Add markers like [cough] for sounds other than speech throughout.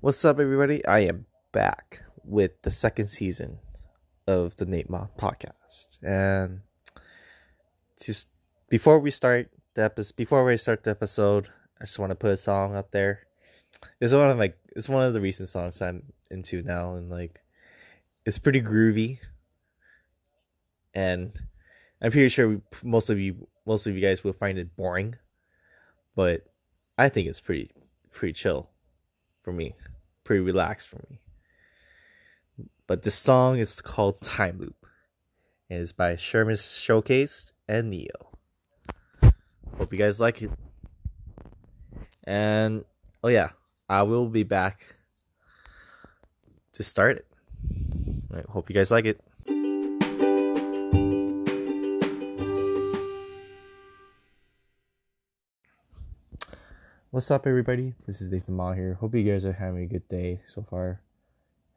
What's up, everybody? I am back with the second season of the Nate Ma podcast, and just before we start the episode, before we start the episode, I just want to put a song out there. It's one of like it's one of the recent songs I'm into now, and like it's pretty groovy, and I'm pretty sure most of you, most of you guys will find it boring, but I think it's pretty pretty chill for me, pretty relaxed for me. But this song is called Time Loop. And it's by Sherman Showcase and Neo. Hope you guys like it. And oh yeah, I will be back to start it. I hope you guys like it. What's up, everybody? This is Nathan Ma here. Hope you guys are having a good day so far.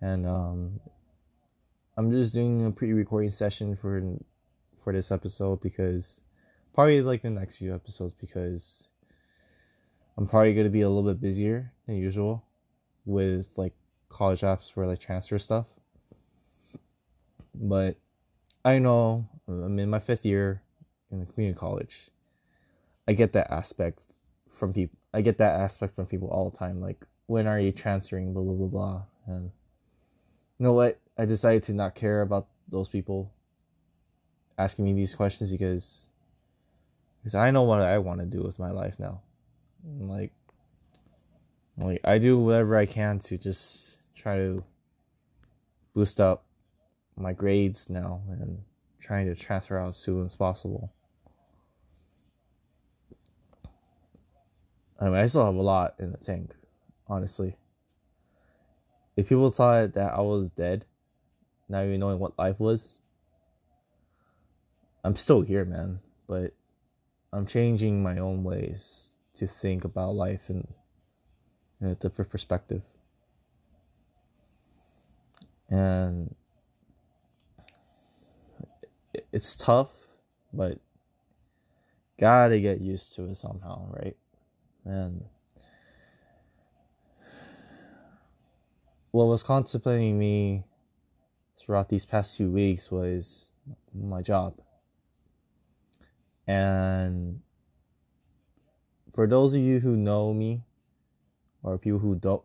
And um, I'm just doing a pre-recording session for for this episode because probably like the next few episodes because I'm probably gonna be a little bit busier than usual with like college apps for like transfer stuff. But I know I'm in my fifth year in the community college. I get that aspect from people I get that aspect from people all the time. Like, when are you transferring? Blah blah blah blah. And you know what? I decided to not care about those people asking me these questions because because I know what I want to do with my life now. like like I do whatever I can to just try to boost up my grades now and trying to transfer out as soon as possible. I mean, I still have a lot in the tank, honestly. If people thought that I was dead, now you knowing what life was, I'm still here, man. But I'm changing my own ways to think about life in, in a different perspective. And it's tough, but gotta get used to it somehow, right? And what was contemplating me throughout these past few weeks was my job. And for those of you who know me, or people who don't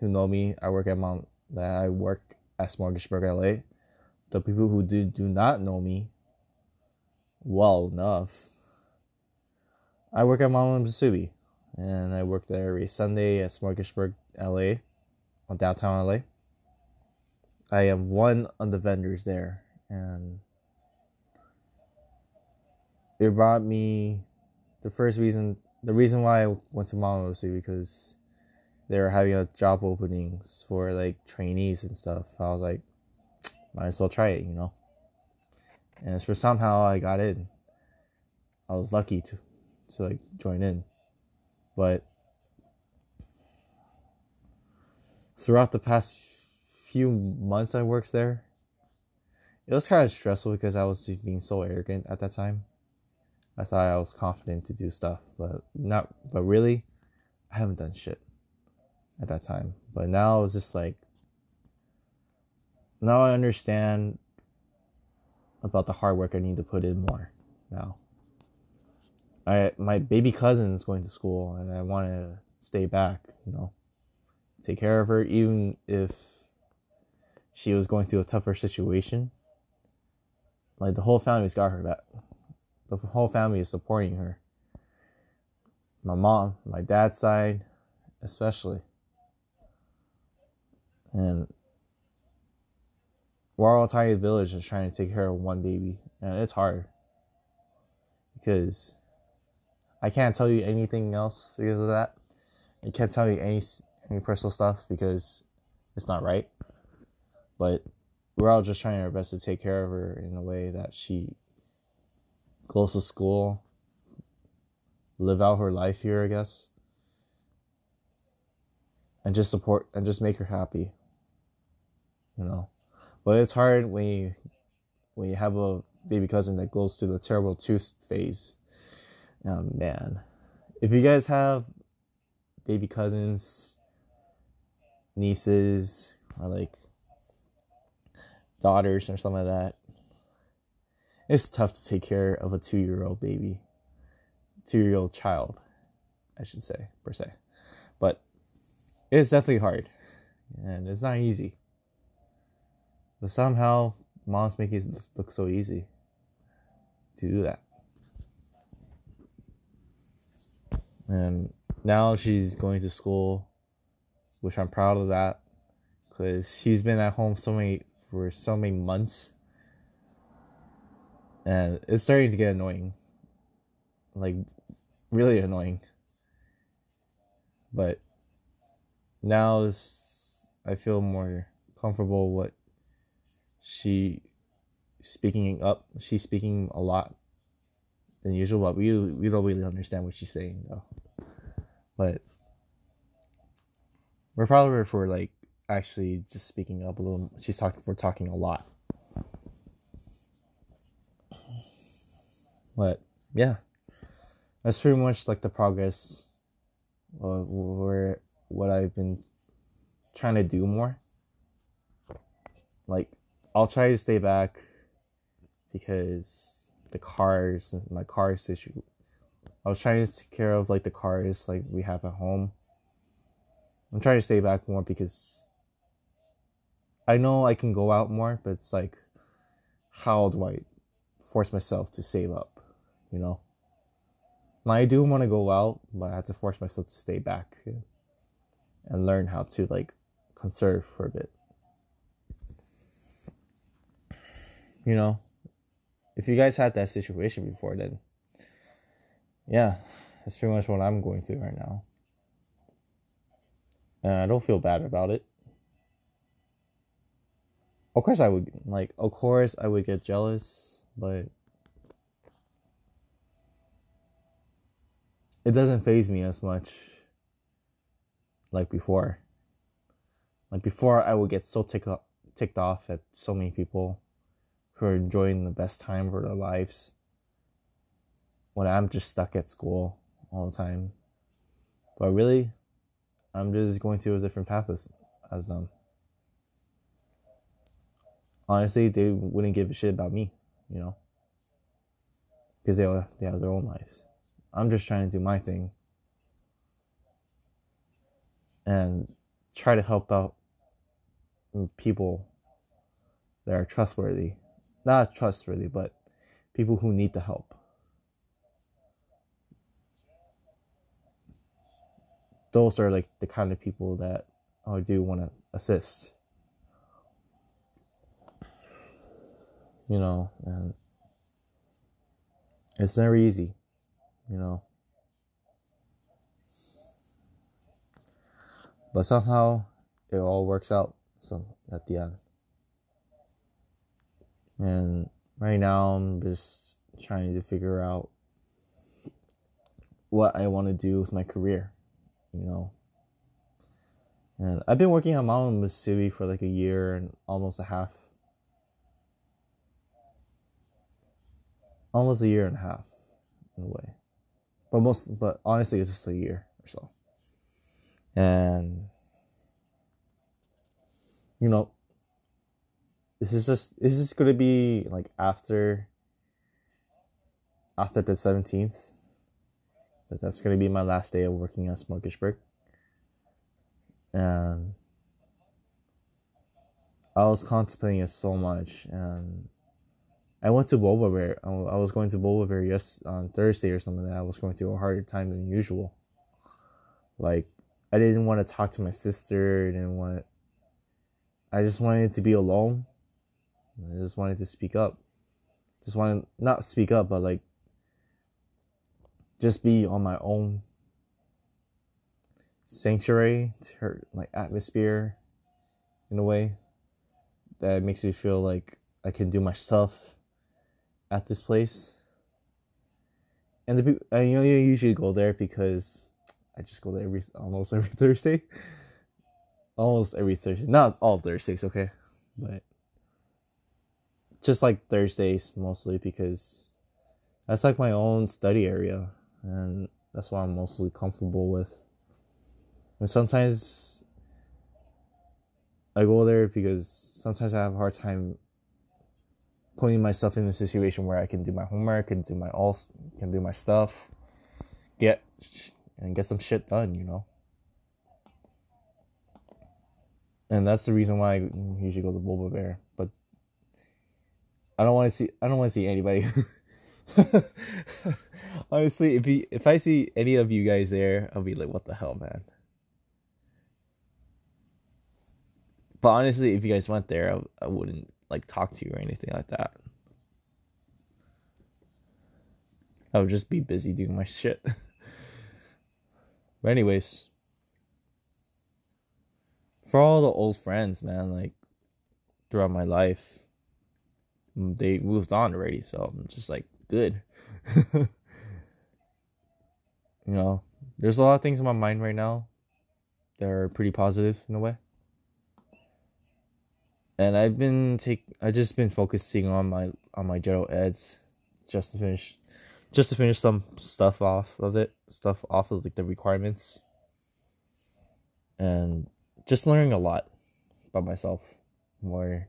who know me, I work at Mount that I work at Smorgasburg LA. The people who do do not know me well enough, I work at Mount Mississippi and I work there every Sunday at Smorgasburg, LA, on downtown LA. I am one of the vendors there, and it brought me the first reason. The reason why I went to Mama was because they were having a job openings for like trainees and stuff. I was like, might as well try it, you know. And for somehow I got in. I was lucky to to like join in. But throughout the past few months I worked there, it was kind of stressful because I was being so arrogant at that time. I thought I was confident to do stuff, but not. But really, I haven't done shit at that time. But now it's just like now I understand about the hard work I need to put in more now. I my baby cousin is going to school and I want to stay back, you know, take care of her even if she was going through a tougher situation. Like the whole family's got her back. The whole family is supporting her. My mom, my dad's side, especially. And we're all tiny village is trying to take care of one baby, and it's hard because I can't tell you anything else because of that. I can't tell you any any personal stuff because it's not right. But we're all just trying our best to take care of her in a way that she goes to school, live out her life here, I guess, and just support and just make her happy. You know, but it's hard when you when you have a baby cousin that goes through the terrible tooth phase Oh man. If you guys have baby cousins, nieces or like daughters or something like that. It's tough to take care of a two year old baby, two year old child, I should say, per se. But it's definitely hard and it's not easy. But somehow moms make it look so easy to do that. And now she's going to school, which I'm proud of that because she's been at home so many for so many months. And it's starting to get annoying. Like really annoying. But now i feel more comfortable what she speaking up she's speaking a lot than usual but we we don't really understand what she's saying though but we're probably for like actually just speaking up a little. She's talking. We're talking a lot. But yeah, that's pretty much like the progress of where what I've been trying to do more. Like I'll try to stay back because the cars, my cars issue. I was trying to take care of like the cars like we have at home. I'm trying to stay back more because I know I can go out more, but it's like, how do I force myself to save up? You know? Now, I do want to go out, but I have to force myself to stay back and learn how to like conserve for a bit. You know, if you guys had that situation before, then yeah, that's pretty much what I'm going through right now. And I don't feel bad about it of course I would like of course I would get jealous, but it doesn't phase me as much like before. Like before I would get so ticked off, ticked off at so many people who are enjoying the best time of their lives when I'm just stuck at school all the time. But really, I'm just going through a different path as, as them honestly, they wouldn't give a shit about me, you know, because they they have their own lives. I'm just trying to do my thing and try to help out people that are trustworthy, not trustworthy, but people who need the help. Those are like the kind of people that I do want to assist. you know, and it's never easy, you know. But somehow it all works out some at the end. And right now I'm just trying to figure out what I want to do with my career, you know. And I've been working on Mount Mississippi for like a year and almost a half almost a year and a half in a way. But most but honestly it's just a year or so. And you know this is just this is gonna be like after after the 17th but that's gonna be my last day of working at Smorgasburg. And I was contemplating it so much and I went to Boba. I was going to Boba Bear yes on Thursday or something. I was going to a harder time than usual. Like I didn't want to talk to my sister. I didn't want. I just wanted to be alone. I just wanted to speak up. Just wanted not speak up, but like just be on my own sanctuary, to like atmosphere, in a way that makes me feel like I can do my stuff at this place. And the people, you know, you usually go there because I just go there every almost every [laughs] Thursday. almost every Thursday, not all Thursdays, okay, but just like Thursdays mostly because that's like my own study area, and that's what I'm mostly comfortable with. And sometimes I go there because sometimes I have a hard time putting myself in a situation where I can do my homework and do my all can do my stuff, get and get some shit done, you know. And that's the reason why I usually go to Boba Bear. I don't want to see I don't want to see anybody. [laughs] Honestly, if you if I see any of you guys there, I'll be like, what the hell, man. But honestly, if you guys went there, I, I wouldn't like talk to you or anything like that. I would just be busy doing my shit. [laughs] but anyways, for all the old friends, man, like throughout my life, Mm, they moved on already, so I'm just like good. [laughs] you know, there's a lot of things in my mind right now that are pretty positive in a way. And I've been take I just been focusing on my on my general eds just to finish just to finish some stuff off of it stuff off of like the requirements. And just learning a lot about myself more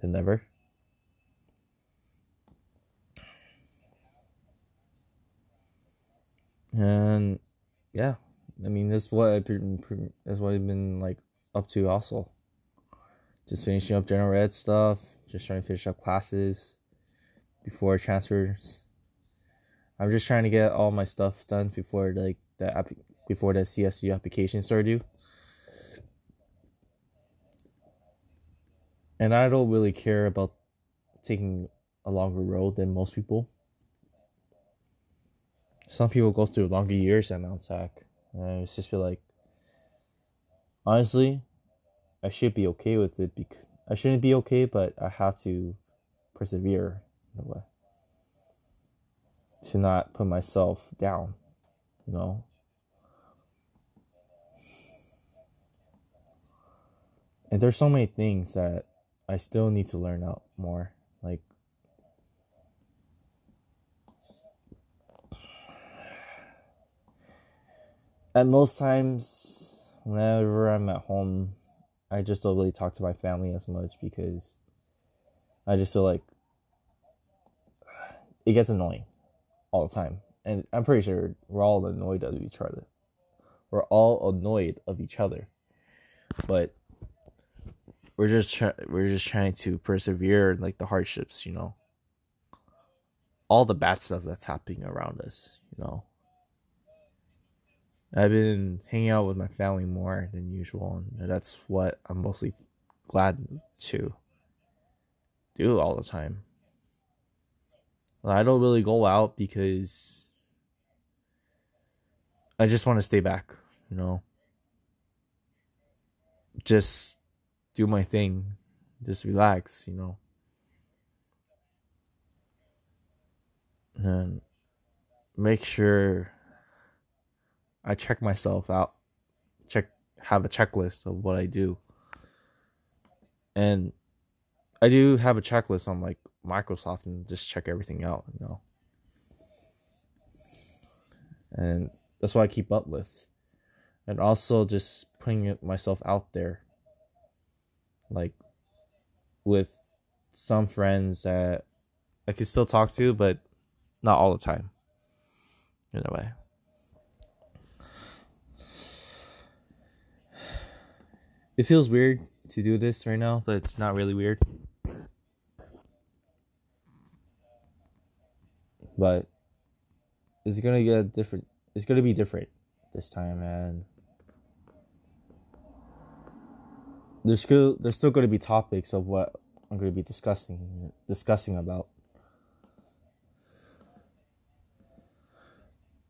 than ever and yeah i mean that's what i've been that's what i've been like up to also just finishing up general ed stuff, just trying to finish up classes before transfers. I'm just trying to get all my stuff done before like the before the CSU application start due. And I don't really care about taking a longer road than most people. Some people go through longer years at Mount SAC. And it's just feel like honestly, I should be okay with it because I shouldn't be okay, but I have to persevere in a way to not put myself down, you know. And there's so many things that I still need to learn out more. Like at most times whenever I'm at home I just don't really talk to my family as much because I just feel like it gets annoying all the time. And I'm pretty sure we're all annoyed of each other. We're all annoyed of each other. But we're just try- we're just trying to persevere like the hardships, you know. All the bad stuff that's happening around us, you know. I've been hanging out with my family more than usual, and that's what I'm mostly glad to do all the time. I don't really go out because I just want to stay back, you know. Just do my thing, just relax, you know. And make sure I check myself out, check have a checklist of what I do. And I do have a checklist on like Microsoft and just check everything out, you know. And that's what I keep up with. And also just putting myself out there. Like with some friends that I can still talk to, but not all the time. In a way. It feels weird to do this right now, but it's not really weird. But it's gonna get different. It's gonna be different this time, and There's still there's still gonna be topics of what I'm gonna be discussing discussing about.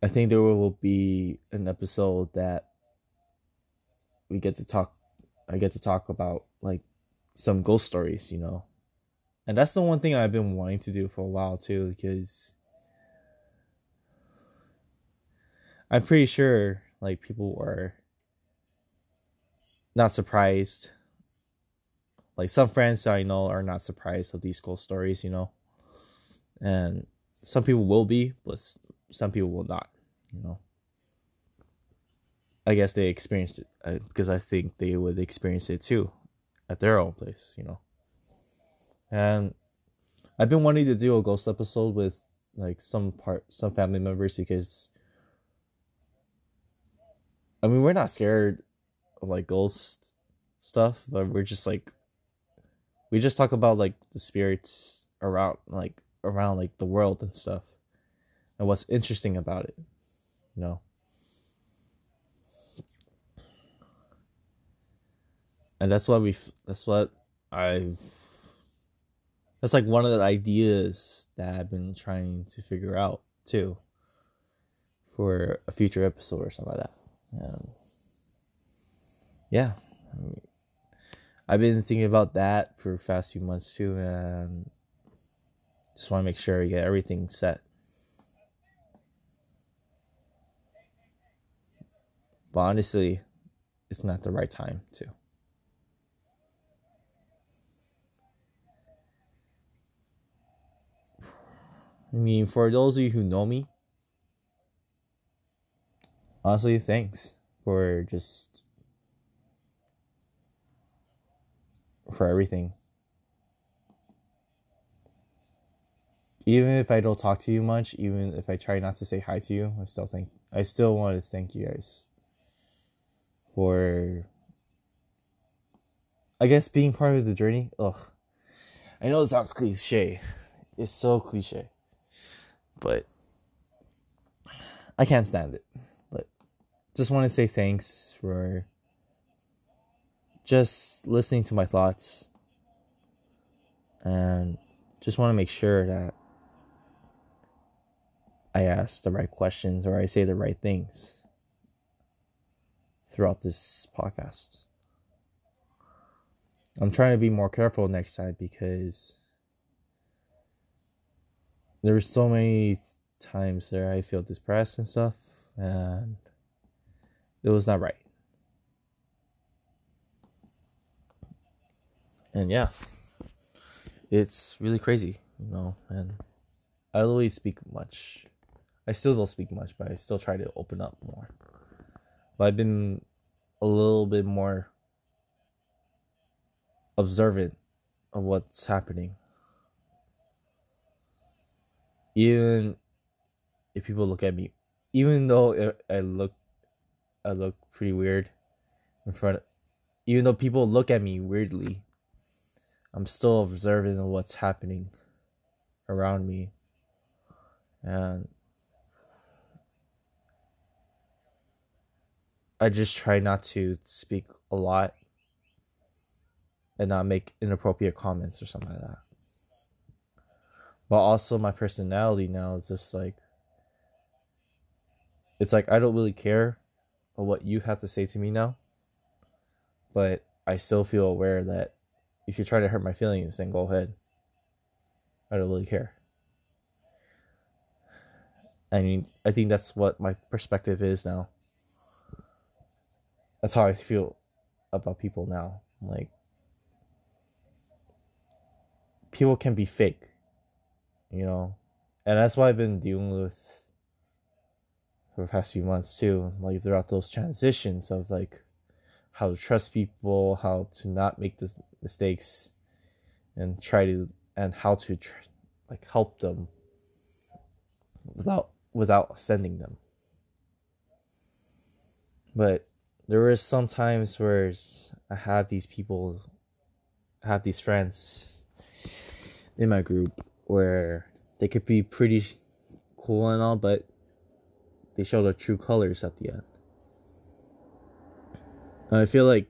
I think there will be an episode that we get to talk I get to talk about like some ghost stories, you know. And that's the one thing I've been wanting to do for a while too, because I'm pretty sure like people were not surprised. Like some friends I know are not surprised of these ghost stories, you know. And some people will be, but some people will not, you know. I guess they experienced it because uh, I think they would experience it too at their own place, you know. And I've been wanting to do a ghost episode with like some part some family members because I mean we're not scared of like ghost stuff, but we're just like we just talk about like the spirits around like around like the world and stuff and what's interesting about it you know and that's what we that's what i've that's like one of the ideas that i've been trying to figure out too for a future episode or something like that. Um, yeah i've been thinking about that for past few months too and just want to make sure you get everything set. But honestly it's not the right time to I mean, for those of you who know me, honestly, thanks for just for everything. Even if I don't talk to you much, even if I try not to say hi to you, I still think I still want to thank you guys for I guess being part of the journey. Ugh. I know it sounds cliche. It's so cliche but I can't stand it. But just want to say thanks for just listening to my thoughts and just want to make sure that I ask the right questions or I say the right things throughout this podcast. I'm trying to be more careful next time because there were so many times there I feel depressed and stuff, and it was not right. And yeah, it's really crazy, you know. And I don't really speak much. I still don't speak much, but I still try to open up more. But I've been a little bit more observant of what's happening even if people look at me, even though I look, I look pretty weird in front. Of, even though people look at me weirdly, I'm still observing what's happening around me, and I just try not to speak a lot and not make inappropriate comments or something like that but also my personality now is just like it's like I don't really care what you have to say to me now, but I still feel aware that if you try to hurt my feelings, then go ahead. I don't really care. I mean, I think that's what my perspective is now. That's how I feel about people now. Like, people can be fake you know, and that's what I've been dealing with for the past few months too. Like throughout those transitions of like how to trust people, how to not make the mistakes, and try to and how to tr- like help them without without offending them. But there is some times where I have these people, I have these friends in my group where they could be pretty cool and all, but they show their true colors at the end. And I feel like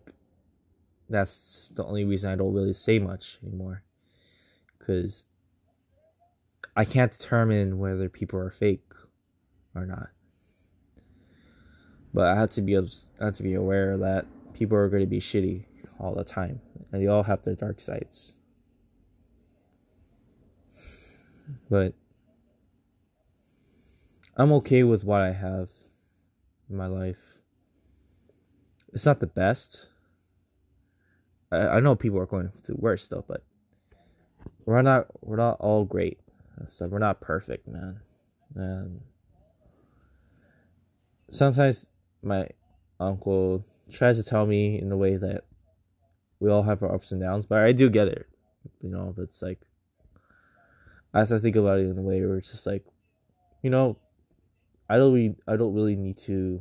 that's the only reason I don't really say much anymore. Because I can't determine whether people are fake or not. But I had to be I had to be aware that people are going to be shitty all the time, and they all have their dark sides. But I'm okay with what I have in my life. It's not the best. I, I know people are going through worse though, but we're not we're not all great. So we're not perfect, man. And sometimes my uncle tries to tell me in a way that we all have our ups and downs, but I do get it. You know, but it's like I have to think about it in a way where it's just like, you know, I don't really, I don't really need to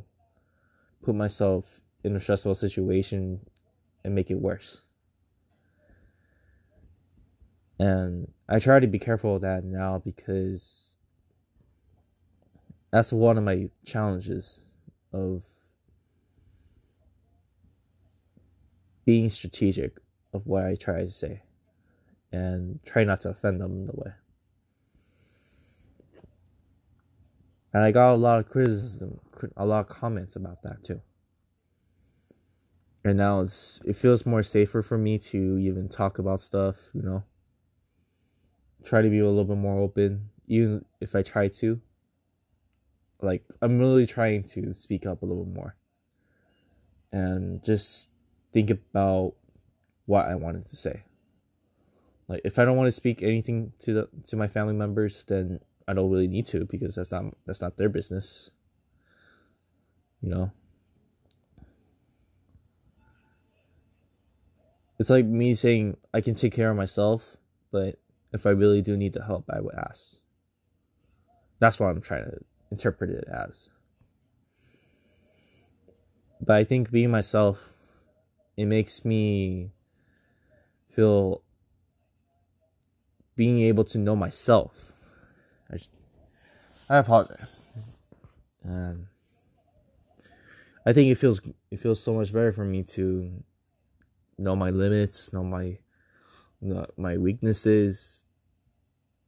put myself in a stressful situation and make it worse. And I try to be careful of that now because that's one of my challenges of being strategic of what I try to say and try not to offend them in the way. And I got a lot of criticism, a lot of comments about that too. And now it's it feels more safer for me to even talk about stuff, you know. Try to be a little bit more open, even if I try to. Like I'm really trying to speak up a little more. And just think about what I wanted to say. Like if I don't want to speak anything to the to my family members, then I don't really need to because that's not that's not their business. You know. It's like me saying I can take care of myself, but if I really do need the help, I would ask. That's what I'm trying to interpret it as. But I think being myself, it makes me feel being able to know myself I, I apologize. Um, I think it feels it feels so much better for me to know my limits, know my know my weaknesses,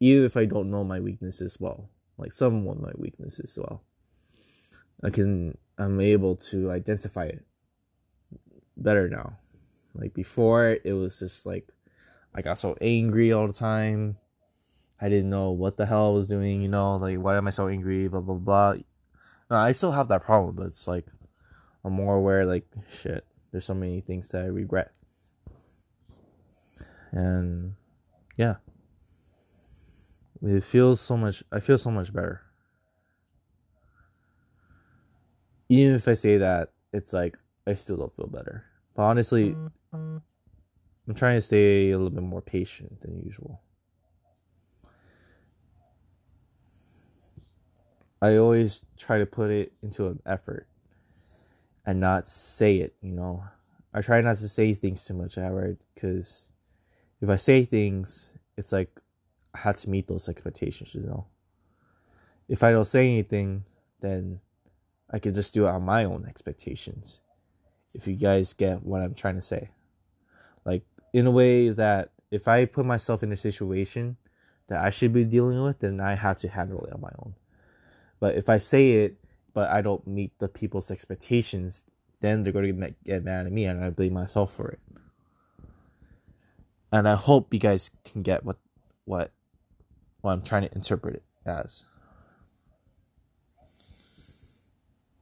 even if I don't know my weaknesses well. Like some of my weaknesses well, I can I'm able to identify it better now. Like before, it was just like I got so angry all the time. I didn't know what the hell I was doing, you know, like why am I so angry, blah blah blah. No, I still have that problem, but it's like I'm more aware like shit, there's so many things that I regret. And yeah. It feels so much I feel so much better. Even if I say that, it's like I still don't feel better. But honestly, I'm trying to stay a little bit more patient than usual. I always try to put it into an effort and not say it, you know. I try not to say things too much outright because if I say things, it's like I had to meet those expectations, you know. If I don't say anything, then I can just do it on my own expectations. If you guys get what I'm trying to say. Like, in a way that if I put myself in a situation that I should be dealing with, then I have to handle it on my own. But if I say it, but I don't meet the people's expectations, then they're going to get mad at me, and I blame myself for it. And I hope you guys can get what what what I'm trying to interpret it as.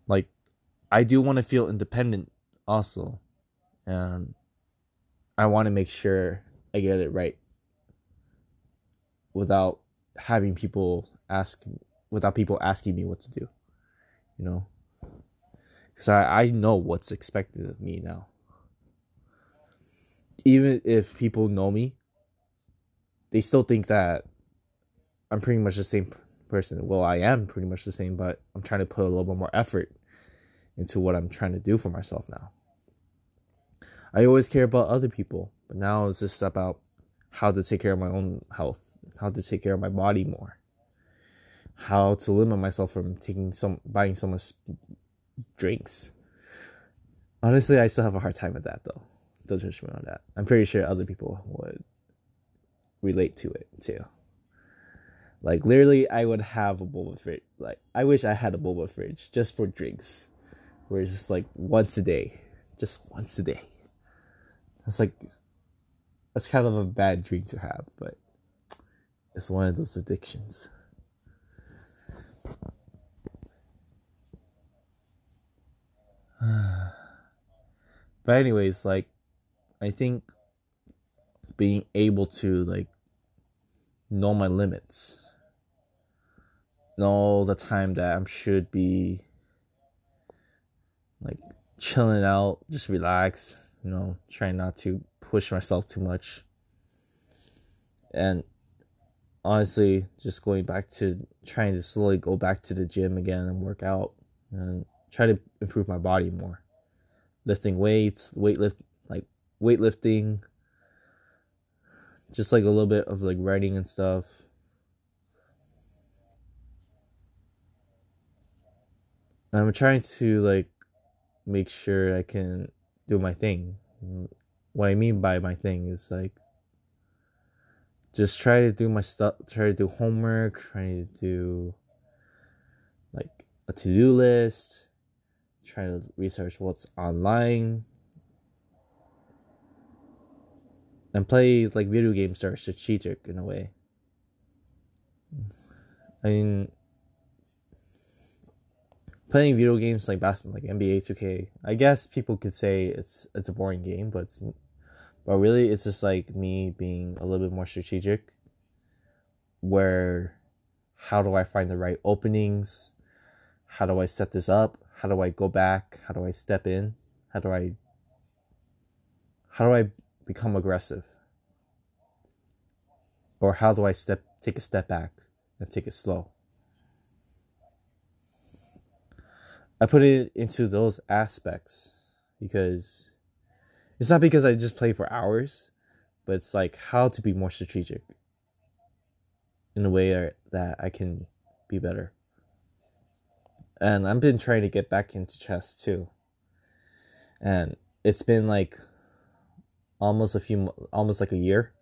Like, I do want to feel independent, also, and I want to make sure I get it right without having people ask without people asking me what to do. You know? Because I, I know what's expected of me now. Even if people know me, they still think that I'm pretty much the same person. Well, I am pretty much the same, but I'm trying to put a little bit more effort into what I'm trying to do for myself now. I always care about other people, but now it's just about how to take care of my own health, how to take care of my body more how to limit myself from taking some buying so much drinks. Honestly, I still have a hard time with that though. Don't judge me on that. I'm pretty sure other people would relate to it too. Like literally, I would have a boba fridge. Like I wish I had a boba fridge just for drinks, where it's just like once a day, just once a day. That's like that's kind of a bad drink to have, but it's one of those addictions. [sighs] but anyways, like I think being able to like know my limits, know the time that I should be like chilling out, just relax, you know, trying not to push myself too much. And honestly, just going back to trying to slowly go back to the gym again and work out and try to improve my body more. Lifting weights, weight lift like weightlifting, just like a little bit of like writing and stuff. I'm trying to like make sure I can do my thing. What I mean by my thing is like just try to do my stuff, try to do homework, try to do like a to-do list, try to research what's online and play like video games that are strategic in a way. I mean playing video games like basketball, like NBA 2K. I guess people could say it's it's a boring game, but it's, but really it's just like me being a little bit more strategic. Where, how do I find the right openings? How do I set this up? How do I go back? How do I step in? How do I how do I become aggressive? Or how do I step take a step back and take it slow? I put it into those aspects because it's not because I just play for hours, but it's like how to be more strategic in a way that I can be better. And I've been trying to get back into chess too. And it's been like almost a few almost like a year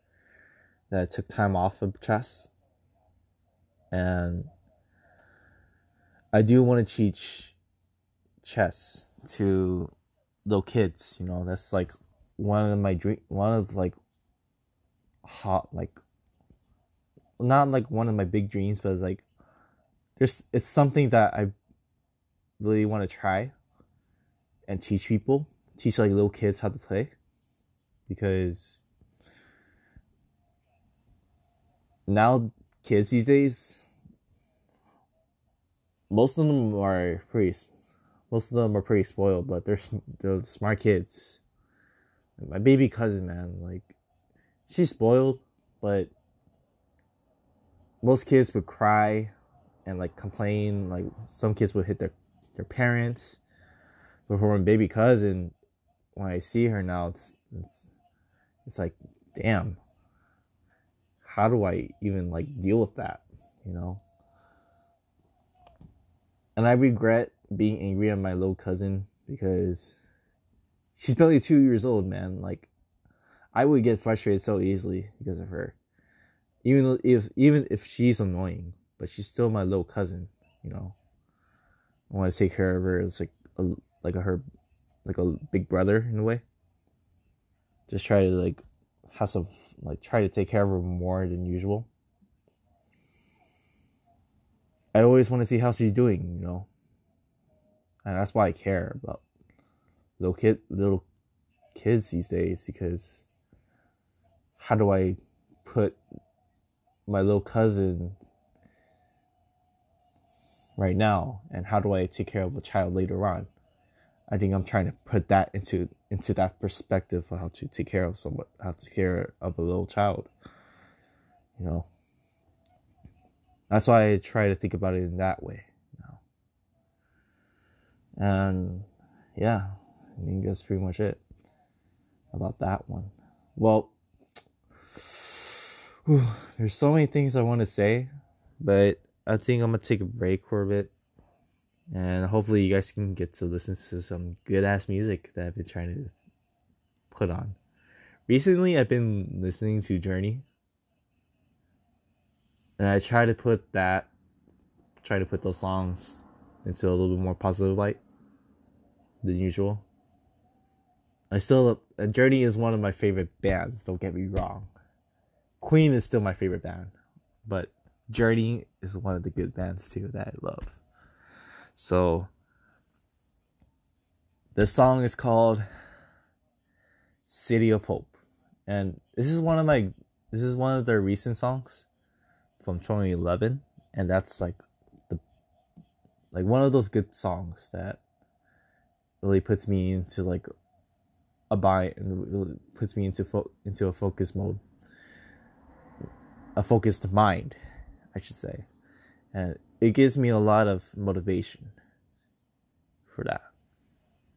that I took time off of chess. And I do want to teach chess to little kids. You know, that's like one of my dream, one of like hot like not like one of my big dreams, but it's like there's it's something that I really want to try and teach people, teach like little kids how to play because now kids these days most of them are pretty most of them are pretty spoiled, but they're they're smart kids. my baby cousin, man, like she's spoiled, but most kids would cry and like complain. Like some kids would hit their their parents. But for my baby cousin, when I see her now, it's it's it's like, damn. How do I even like deal with that? You know. And I regret being angry at my little cousin because she's barely two years old, man. Like, I would get frustrated so easily because of her. Even if even if she's annoying, but she's still my little cousin, you know. I want to take care of her as like a like a her like a big brother in a way. Just try to like have some like try to take care of her more than usual. I always want to see how she's doing, you know and that's why I care about little kid little kids these days because how do I put my little cousin right now and how do I take care of a child later on? I think I'm trying to put that into into that perspective of how to take care of someone, how to care of a little child. You know, that's why I try to think about it in that way. And yeah, I think that's pretty much it about that one. Well, whew, [sighs] there's so many things I want to say, but I think I'm gonna take a break for a bit, and hopefully you guys can get to listen to some good ass music that I've been trying to put on. Recently, I've been listening to Journey, and I try to put that, try to put those songs into a little bit more positive light than usual. I still uh, Journey is one of my favorite bands. Don't get me wrong. Queen is still my favorite band, but Journey is one of the good bands too that I love. So the song is called City of Hope, and this is one of my this is one of their recent songs from 2011, and that's like the like one of those good songs that really puts me into like a bind and puts me into fo- into a focus mode, a focused mind, I should say, and it gives me a lot of motivation for that.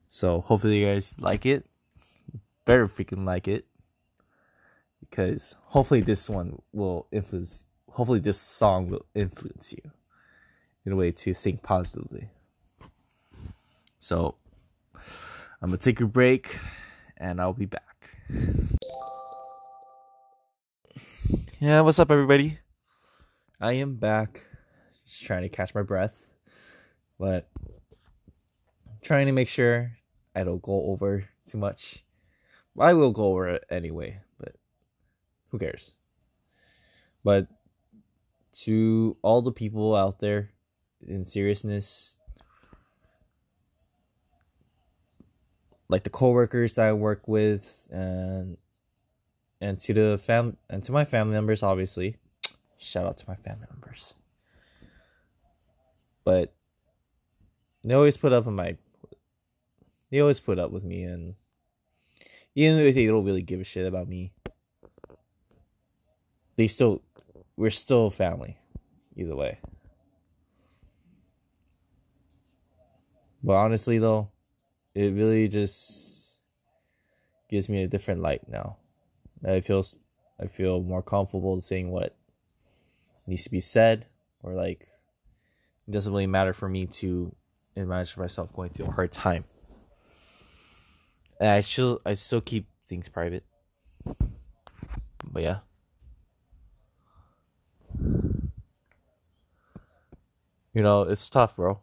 So hopefully you guys like it. Better freaking like it. Because hopefully this one will influence hopefully this song will influence you in a way to think positively. So I'm gonna take a break and I'll be back. Yeah, what's up everybody? I am back. Just trying to catch my breath. But trying to make sure I don't go over too much. I will go over it anyway, but who cares? But to all the people out there in seriousness, like the coworkers that I work with and and to the fam and to my family members obviously. Shout out to my family members. But they always put up with my they always put up with me and even if they don't really give a shit about me they still we're still family either way but honestly though it really just gives me a different light now i feel i feel more comfortable saying what needs to be said or like it doesn't really matter for me to imagine myself going through a hard time and I still I still keep things private. But yeah. You know, it's tough, bro.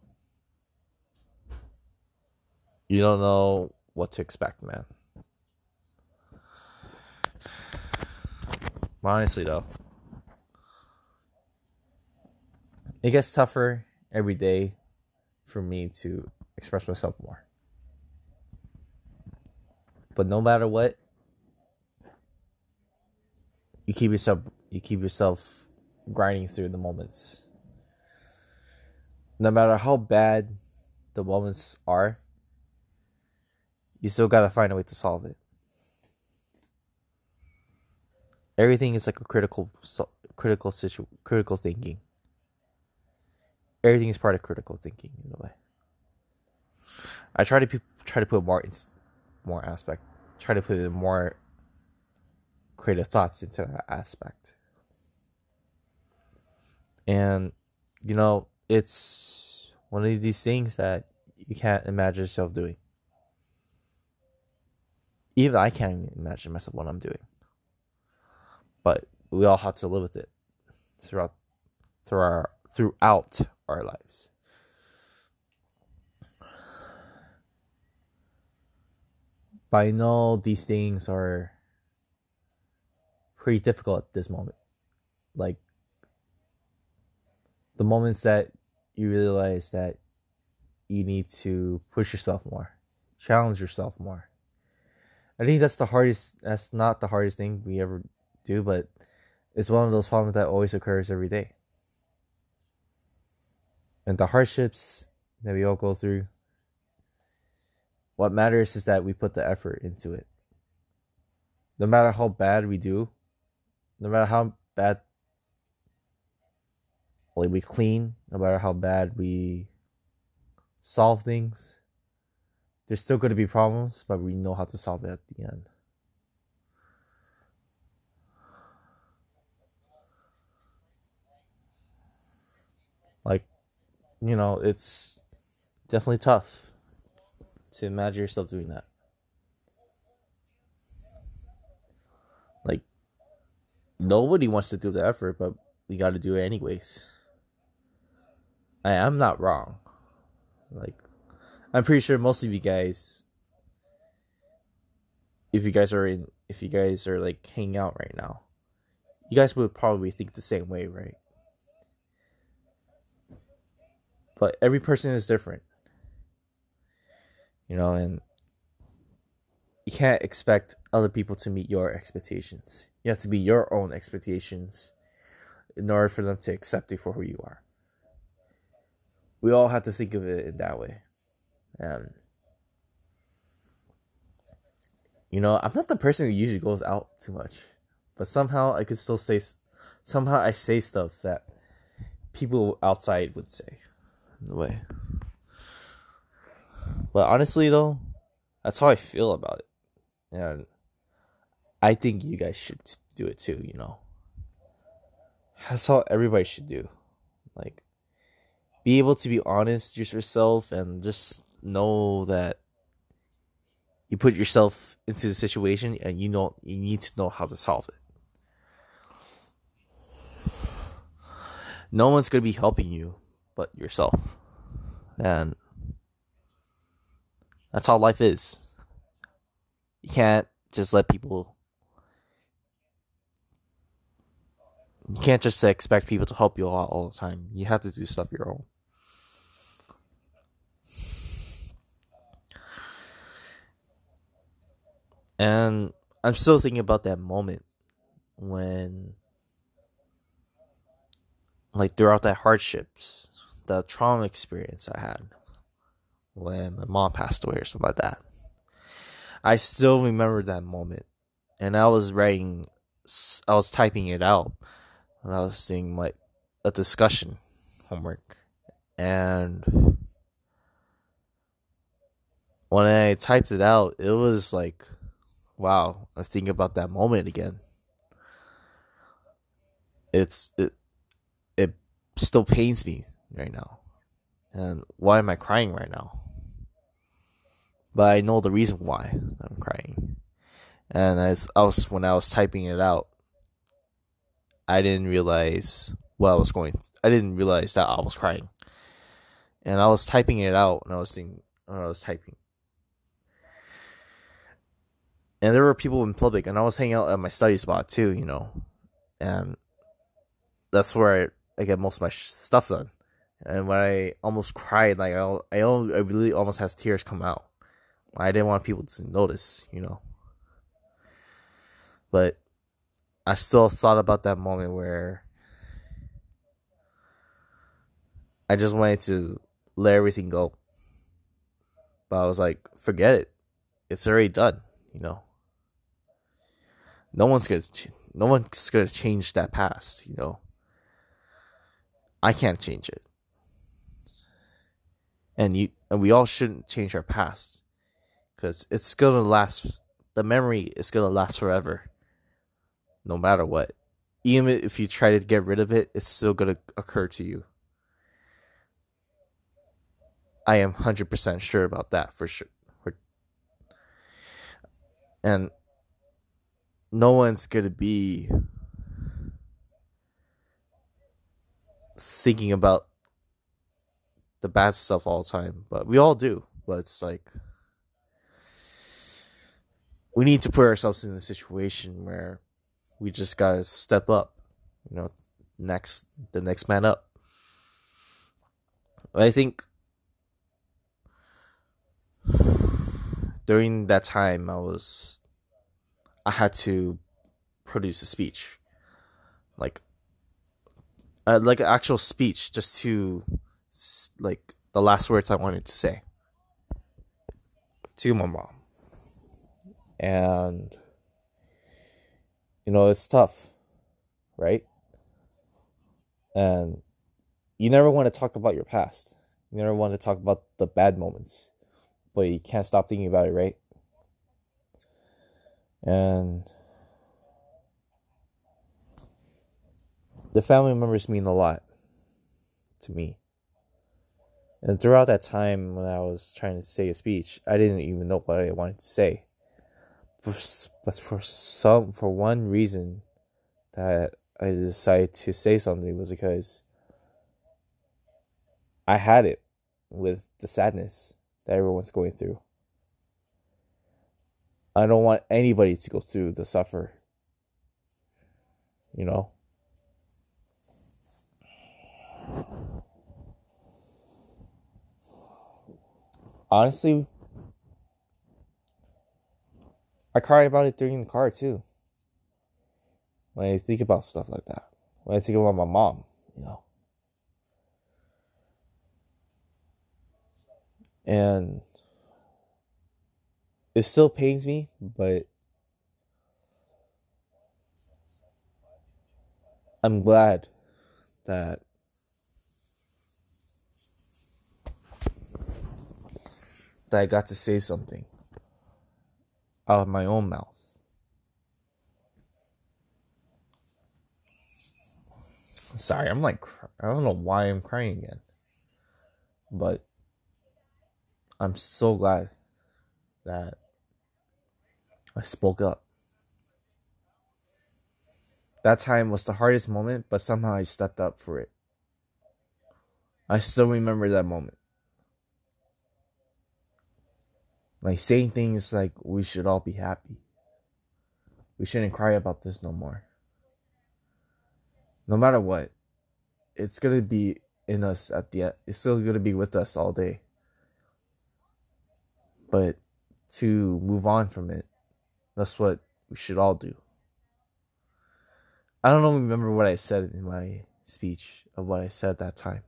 You don't know what to expect, man. Honestly, though, it gets tougher every day for me to express myself more. But no matter what, you keep yourself you keep yourself grinding through the moments. No matter how bad the moments are, you still gotta find a way to solve it. Everything is like a critical, critical situ, critical thinking. Everything is part of critical thinking in a way. I try to try to put more more aspect. Try to put more creative thoughts into that aspect. And you know, it's one of these things that you can't imagine yourself doing. Even I can't imagine myself what I'm doing. But we all have to live with it throughout through our throughout our lives. But I know these things are pretty difficult at this moment. Like the moments that you realize that you need to push yourself more, challenge yourself more. I think that's the hardest. That's not the hardest thing we ever do, but it's one of those problems that always occurs every day. And the hardships that we all go through, what matters is that we put the effort into it. No matter how bad we do, no matter how bad like we clean, no matter how bad we solve things, there's still going to be problems, but we know how to solve it at the end. Like, you know, it's definitely tough to imagine yourself doing that. Like, nobody wants to do the effort, but we got to do it anyways. I am not wrong. Like, I'm pretty sure most of you guys, if you guys are in, if you guys are like hanging out right now, you guys would probably think the same way, right? But every person is different you know, and you can't expect other people to meet your expectations. You have to be your own expectations in order for them to accept you for who you are. We all have to think of it in that way. And You know, I'm not the person who usually goes out too much, but somehow I could still say, somehow I say stuff that people outside would say. A way. But honestly, though, that's how I feel about it, and I think you guys should do it too. You know, that's how everybody should do. Like, be able to be honest with yourself and just know that you put yourself into the situation and you know you need to know how to solve it. No one's gonna be helping you but yourself. And that's how life is. You can't just let people you can't just expect people to help you all, all the time. You have to do stuff your own. And I'm still thinking about that moment when, like, throughout that hardships, the trauma experience I had when my mom passed away or something like that. I still remember that moment. And I was writing, I was typing it out when I was doing my a discussion homework. And when I typed it out, it was like wow, I think about that moment again. It's it it still pains me right now. And why am I crying right now? But I know the reason why I'm crying. And as I was when I was typing it out, I didn't realize what I was going. I didn't realize that I was crying, and I was typing it out, and I was thinking, I was typing, and there were people in public, and I was hanging out at my study spot too, you know, and that's where I, I get most of my stuff done. And when I almost cried, like I, I, I really almost has tears come out. I didn't want people to notice, you know. But I still thought about that moment where I just wanted to let everything go. But I was like, forget it. It's already done, you know no one's gonna no one's gonna change that past you know i can't change it and you and we all shouldn't change our past because it's gonna last the memory is gonna last forever no matter what. Even if you try to get rid of it it's still gonna occur to you. I am 100% sure about that for sure and no one's gonna be thinking about the bad stuff all the time, but we all do. But it's like we need to put ourselves in a situation where we just gotta step up. You know, next the next man up. I think [sighs] during that time I was I had to produce a speech, like, uh, like an actual speech, just to, like, the last words I wanted to say to my mom, and you know it's tough, right? And you never want to talk about your past. You never want to talk about the bad moments, but you can't stop thinking about it, right? And the family members mean a lot to me. And throughout that time when I was trying to say a speech, I didn't even know what I wanted to say. But for some, for one reason, that I decided to say something was because I had it with the sadness that everyone's going through. I don't want anybody to go through the suffer. You know? Honestly, I cry about it during the car too. When I think about stuff like that. When I think about my mom, you know. And it still pains me, but I'm glad that that I got to say something out of my own mouth. Sorry, I'm like I don't know why I'm crying again. But I'm so glad that I spoke up. That time was the hardest moment, but somehow I stepped up for it. I still remember that moment. Like saying things like we should all be happy. We shouldn't cry about this no more. No matter what, it's gonna be in us at the end. It's still gonna be with us all day. But to move on from it, that's what we should all do. I don't remember what I said in my speech of what I said that time.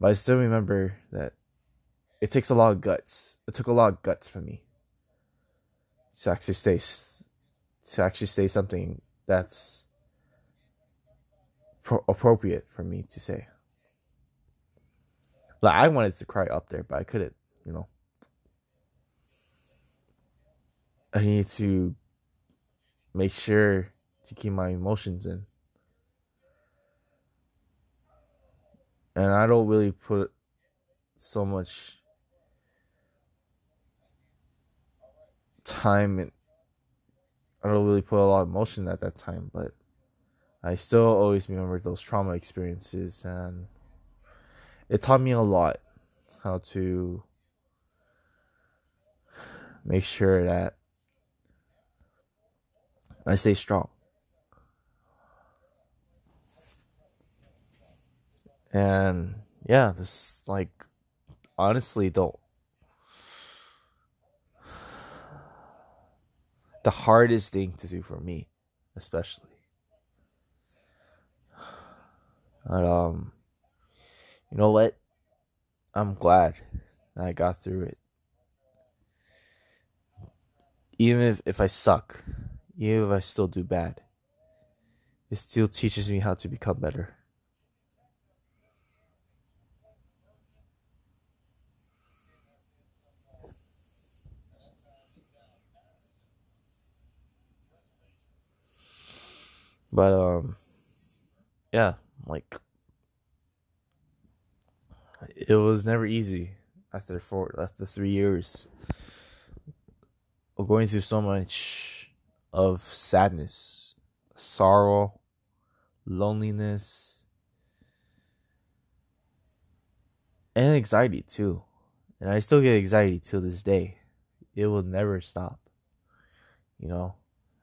But I still remember that it takes a lot of guts. It took a lot of guts for me to actually say to actually say something that's pro- appropriate for me to say. Like I wanted to cry up there, but I couldn't. You know, I need to make sure to keep my emotions in. And I don't really put so much time and I don't really put a lot of emotion at that time, but I still always remember those trauma experiences and it taught me a lot how to make sure that I stay strong. And yeah, this like honestly the the hardest thing to do for me, especially. But um you know what? I'm glad I got through it. Even if, if I suck, even if I still do bad, it still teaches me how to become better. But um yeah, like it was never easy after four after three years of going through so much of sadness, sorrow, loneliness, and anxiety too. And I still get anxiety till this day. It will never stop. You know,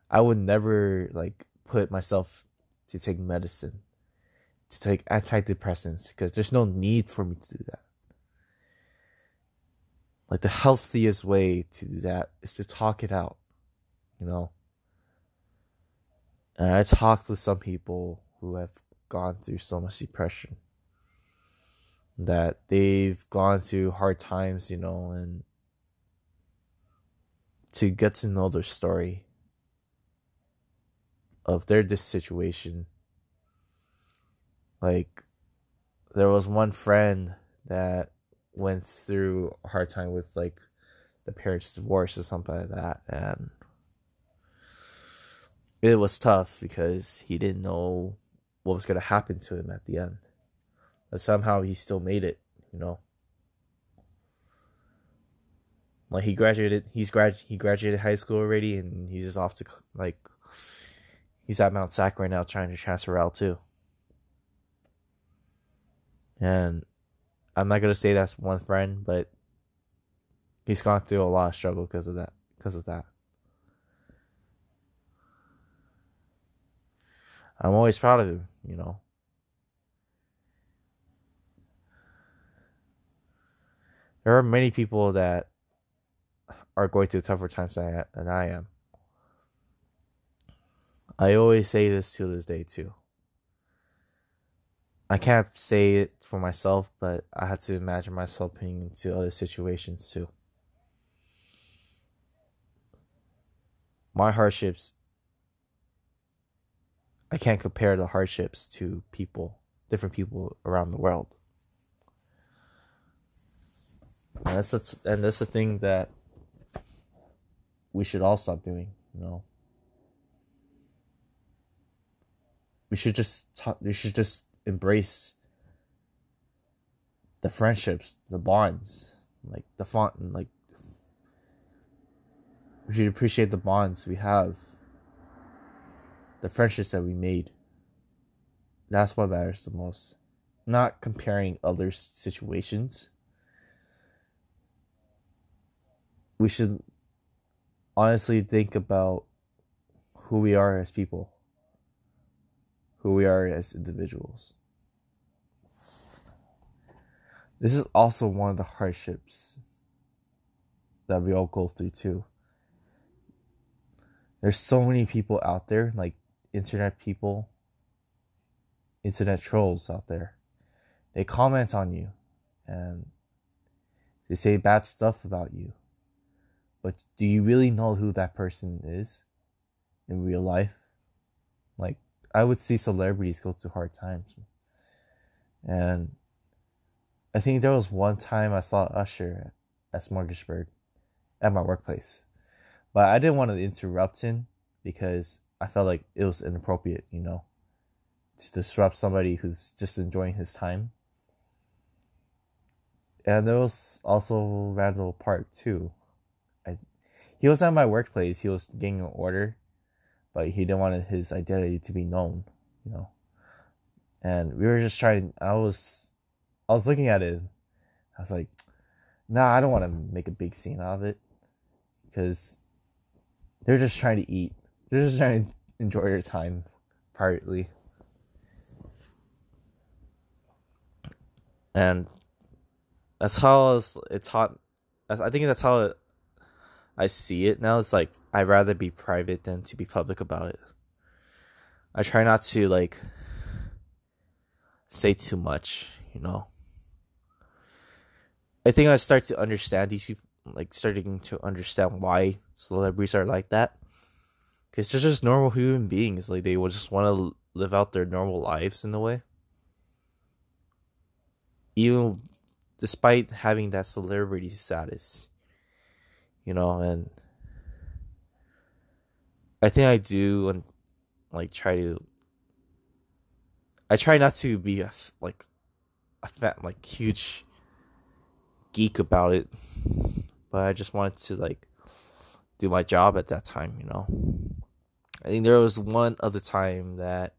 I would never like put myself to take medicine, to take antidepressants, because there's no need for me to do that. Like the healthiest way to do that is to talk it out, you know. And I talked with some people who have gone through so much depression that they've gone through hard times, you know, and to get to know their story of their this situation. Like there was one friend that went through a hard time with like the parents' divorce or something like that, and it was tough because he didn't know what was gonna happen to him at the end. But somehow he still made it, you know. Like he graduated, he's grad, he graduated high school already, and he's just off to like he's at Mount Sac right now trying to transfer out too. And I'm not gonna say that's one friend, but he's gone through a lot of struggle because of that. Because of that. I'm always proud of him, you know. There are many people that are going through tougher times than I, than I am. I always say this to this day too. I can't say it for myself, but I had to imagine myself being into other situations too. my hardships I can't compare the hardships to people, different people around the world. And that's a, and that's the thing that we should all stop doing, you know. We should just talk, we should just embrace the friendships, the bonds, like the font, and like we should appreciate the bonds we have, the friendships that we made. That's what matters the most. Not comparing other situations. We should honestly think about who we are as people, who we are as individuals. This is also one of the hardships that we all go through too. There's so many people out there, like internet people, internet trolls out there. They comment on you and they say bad stuff about you. But do you really know who that person is in real life? Like, I would see celebrities go through hard times. And I think there was one time I saw Usher at Smorgasburg at my workplace. But I didn't want to interrupt him because I felt like it was inappropriate, you know, to disrupt somebody who's just enjoying his time. And there was also Randall Park too. I, he was at my workplace. He was getting an order, but he didn't want his identity to be known, you know. And we were just trying. I was, I was looking at it. I was like, Nah, I don't want to make a big scene of it, because they're just trying to eat. They're just trying to enjoy their time privately. And that's how it's taught. I think that's how it, I see it now. It's like I'd rather be private than to be public about it. I try not to like say too much, you know. I think I start to understand these people like starting to understand why celebrities are like that. Because they're just normal human beings. Like they will just want to live out their normal lives in a way. Even despite having that celebrity status. You know, and I think I do and like try to I try not to be a, like a fat like huge geek about it but I just wanted to like do my job at that time, you know. I think there was one other time that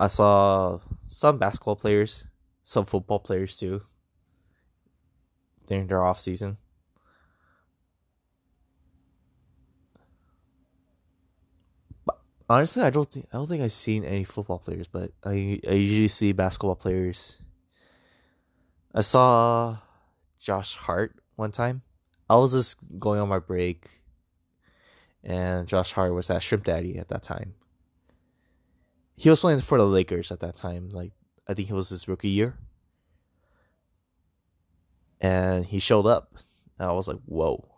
I saw some basketball players, some football players too, during their off season. Honestly, I don't think I don't think I've seen any football players, but I I usually see basketball players. I saw Josh Hart one time. I was just going on my break, and Josh Hart was at Shrimp Daddy at that time. He was playing for the Lakers at that time. Like I think it was his rookie year, and he showed up. And I was like, "Whoa,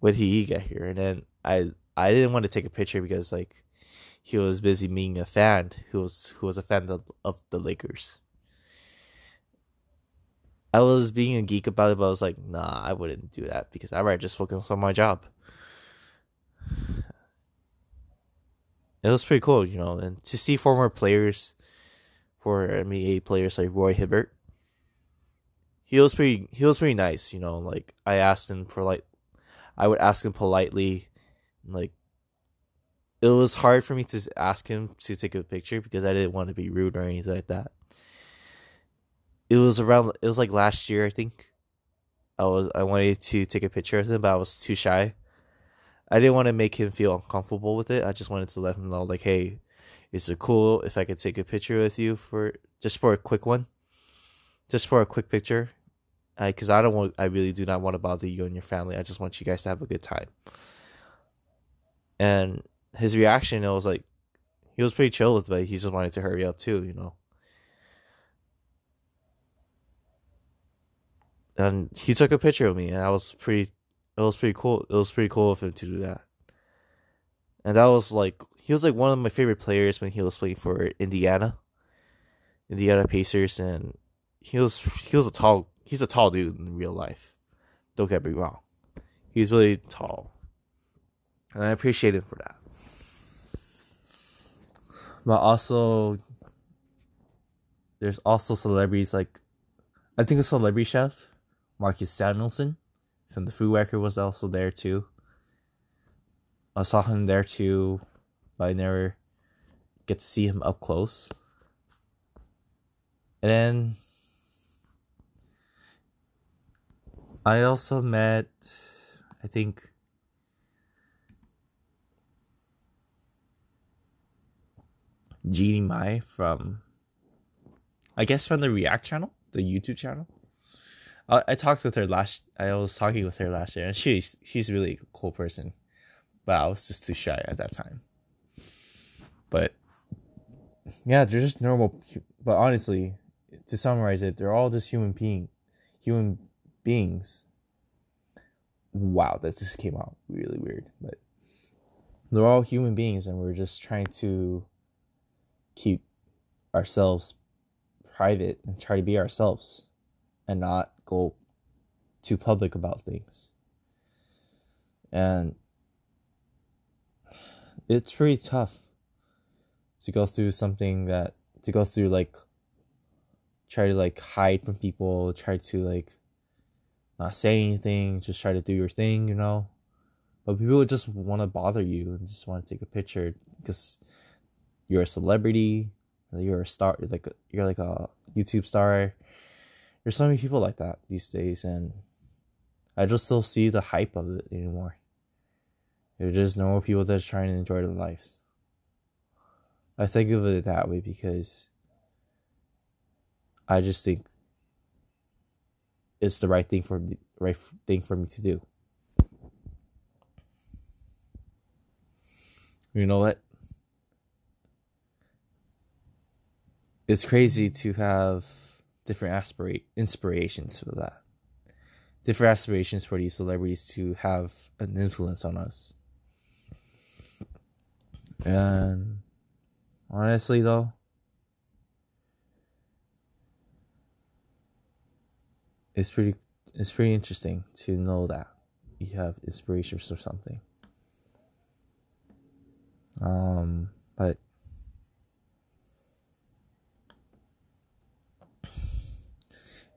when did he get here?" And then I I didn't want to take a picture because like he was busy being a fan who was who was a fan of, of the Lakers. I was being a geek about it, but I was like, nah, I wouldn't do that because I'd rather just focus on my job. [sighs] It was pretty cool, you know, and to see former players, for NBA players like Roy Hibbert, he was pretty, he was pretty nice, you know. Like I asked him for like, I would ask him politely, like, it was hard for me to ask him to take a picture because I didn't want to be rude or anything like that it was around it was like last year I think. I was I wanted to take a picture of him, but I was too shy. I didn't want to make him feel uncomfortable with it. I just wanted to let him know like, hey, is it cool if I could take a picture with you for just for a quick one, just for a quick picture, because I, I don't want I really do not want to bother you and your family. I just want you guys to have a good time. And his reaction, it was like he was pretty chill with it, but he just wanted to hurry up too, you know. and he took a picture of me and I was pretty it was pretty cool. It was pretty cool of him to do that. And that was like he was like one of my favorite players when he was playing for Indiana, Indiana Pacers, and he was he was a tall he's a tall dude in real life. Don't get me wrong, he's really tall, and I appreciate him for that. But also, there's also celebrities like I think a celebrity chef, Marcus Samuelsson from the Food Record was also there too. I saw him there too, but I never get to see him up close. And then I also met, I think, Jeannie Mai from, I guess, from the React channel, the YouTube channel. I, I talked with her last. I was talking with her last year, and she's she's really a cool person, but I was just too shy at that time. But yeah, they're just normal. But honestly, to summarize it, they're all just human being, human beings. Wow, that just came out really weird, but they're all human beings, and we're just trying to keep ourselves private and try to be ourselves and not go too public about things. And it's pretty tough to go through something that to go through like try to like hide from people, try to like not say anything, just try to do your thing, you know. But people just want to bother you and just want to take a picture because you're a celebrity, you're a star, like you're like a YouTube star, there's so many people like that these days, and I just don't see the hype of it anymore. There's just normal people that's trying to enjoy their lives. I think of it that way because I just think it's the right thing for the right thing for me to do. You know what? It's crazy to have different aspirate inspirations for that. Different aspirations for these celebrities to have an influence on us. And honestly though, it's pretty it's pretty interesting to know that you have inspirations for something. Um, but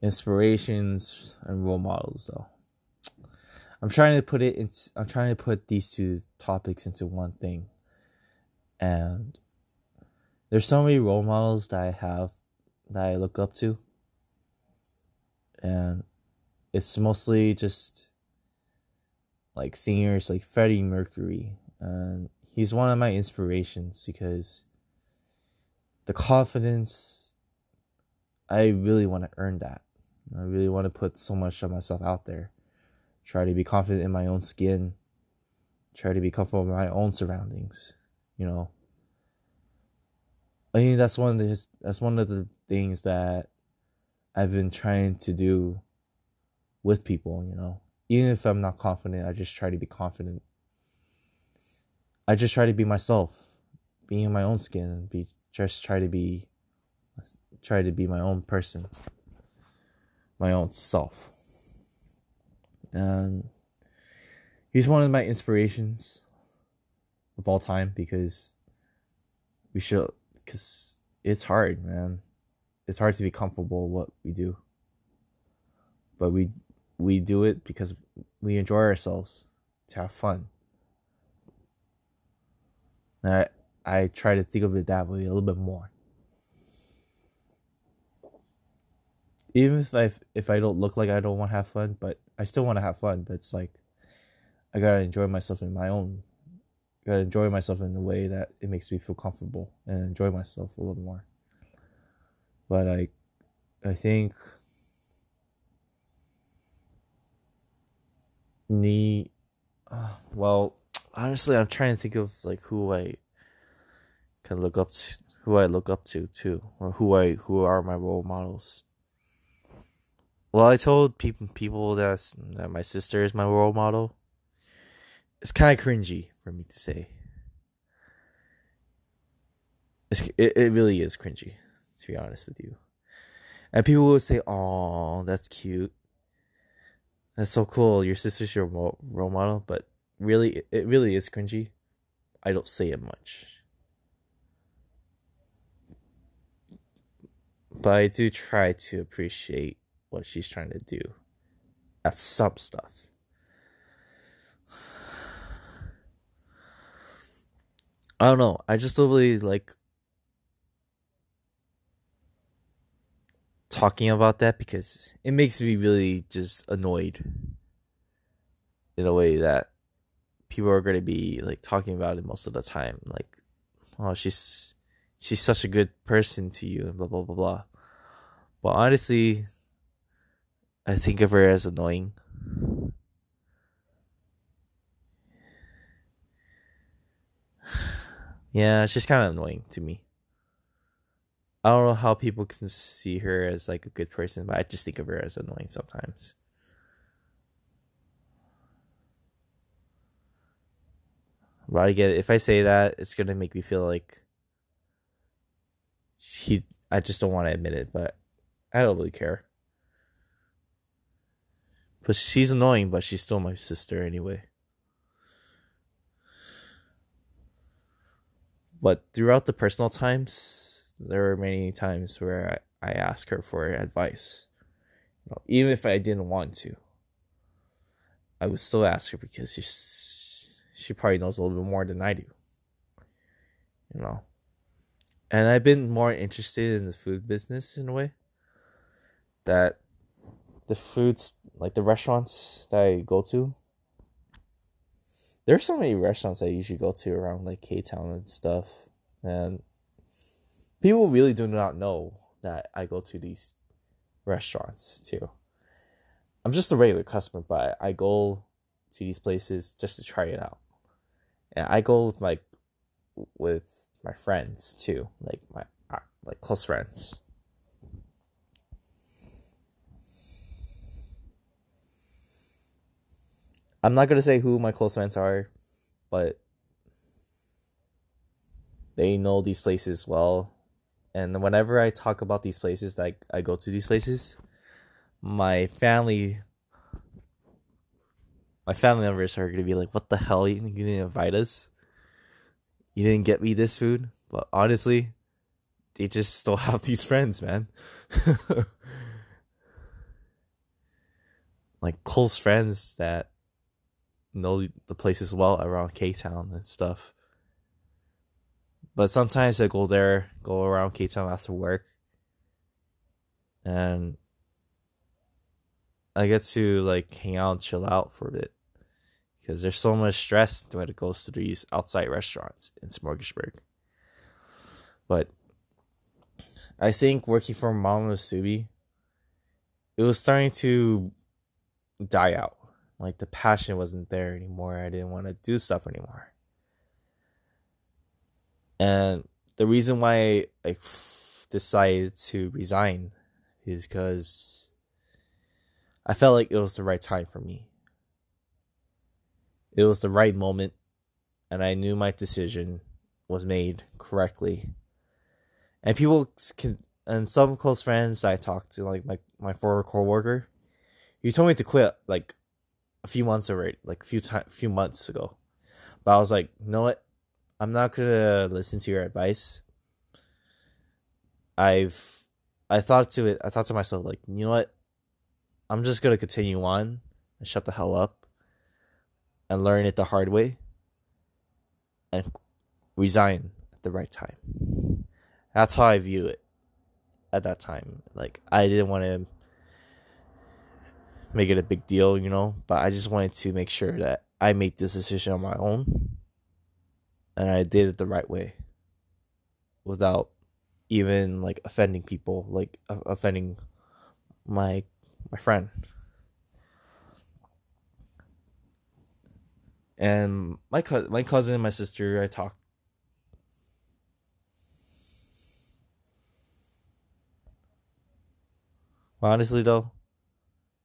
inspirations and role models though. I'm trying to put it in i'm trying to put these two topics into one thing. And there's so many role models that i have that i look up to. And it's mostly just like singers like freddie mercury. And he's one of my inspirations because the confidence i really want to earn that I really want to put so much of myself out there. Try to be confident in my own skin. Try to be comfortable in my own surroundings. You know. I think that's one of the that's one of the things that I've been trying to do with people, you know. Even if I'm not confident, I just try to be confident. I just try to be myself, being in my own skin, be just try to be try to be my own person my own self. And he's one of my inspirations of all time because we should because it's hard, man. It's hard to be comfortable what we do. But we we do it because we enjoy ourselves to have fun. And I I try to think of it that way a little bit more. Even if I if I don't look like I don't want to have fun, but I still want to have fun. But it's like I gotta enjoy myself in my own. I gotta enjoy myself in the way that it makes me feel comfortable and enjoy myself a little more. But I, I think me, uh, well, honestly, I'm trying to think of like who I can look up to, who I look up to too, or who I who are my role models well, I told people people that that my sister is my role model. It's kind of cringy for me to say. It's, it it really is cringy, to be honest with you. And people would say, "Oh, that's cute. That's so cool. Your sister's your role model." But really, it really is cringy. I don't say it much. But I do try to appreciate what she's trying to do at some stuff. I don't know. I just don't really like talking about that because it makes me really just annoyed in a way that people are going to be like talking about it most of the time like oh she's she's such a good person to you and blah blah blah blah but honestly i think of her as annoying [sighs] yeah she's kind of annoying to me I don't know how people can see her as like a good person, but I just think of her as annoying sometimes. But I get it. If I say that, it's gonna make me feel like she. I just don't want to admit it, but I don't really care. But she's annoying, but she's still my sister anyway. But throughout the personal times, there were many times where I, I asked her for advice. You know, even if I didn't want to, I would still ask her because she's she probably knows a little bit more than I do. You know. And I've been more interested in the food business in a way. That the foods like the restaurants that I go to. There's so many restaurants I usually go to around like K Town and stuff. And people really do not know that I go to these restaurants too. I'm just a regular customer, but I go to these places just to try it out. And I go with like with my friends too, like my uh, like close friends. I'm not gonna say who my close friends are, but they know these places well and whenever I talk about these places, like I go to these places, my family, my family members are gonna be like, "What the hell? You didn't invite us? You didn't get me this food?" But honestly, they just still [laughs] have these friends, man. [laughs] like close friends that know the places well around K Town and stuff. But sometimes I go there, go around K Town after work, and I get to like hang out and chill out for a bit because there's so much stress when it goes to these outside restaurants in Smorgasburg. But I think working for Mama Subi, it was starting to die out. Like the passion wasn't there anymore. I didn't want to do stuff anymore. And the reason why I decided to resign is because I felt like it was the right time for me. It was the right moment, and I knew my decision was made correctly. And people can, and some close friends I talked to, like my my former coworker, he told me to quit like a few months already, like a few time, few months ago. But I was like, you know what? I'm not gonna listen to your advice. I've I thought to it I thought to myself like, you know what? I'm just gonna continue on and shut the hell up and learn it the hard way and resign at the right time. That's how I view it at that time. Like I didn't want to make it a big deal, you know, but I just wanted to make sure that I made this decision on my own and I did it the right way without even like offending people, like offending my my friend. And my co- my cousin and my sister, I talked. Honestly, though,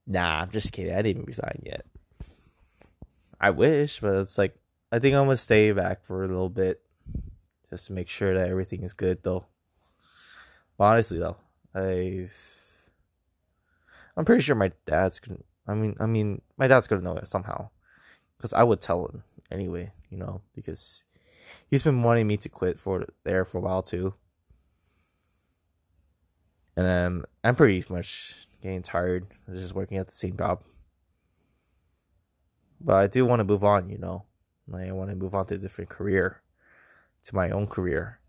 Nah, I'm just kidding. I didn't even resign yet. I wish, but it's like I think I'm gonna stay back for a little bit, just to make sure that everything is good. Though, but honestly, though, I've I'm pretty sure my dad's gonna. I mean, I mean, my dad's gonna know it somehow, because I would tell him anyway. You know, because he's been wanting me to quit for there for a while too. And um, I'm pretty much getting tired just working at the same job. But I do want to move on, you know. Like I want to move on to a different career, to my own career,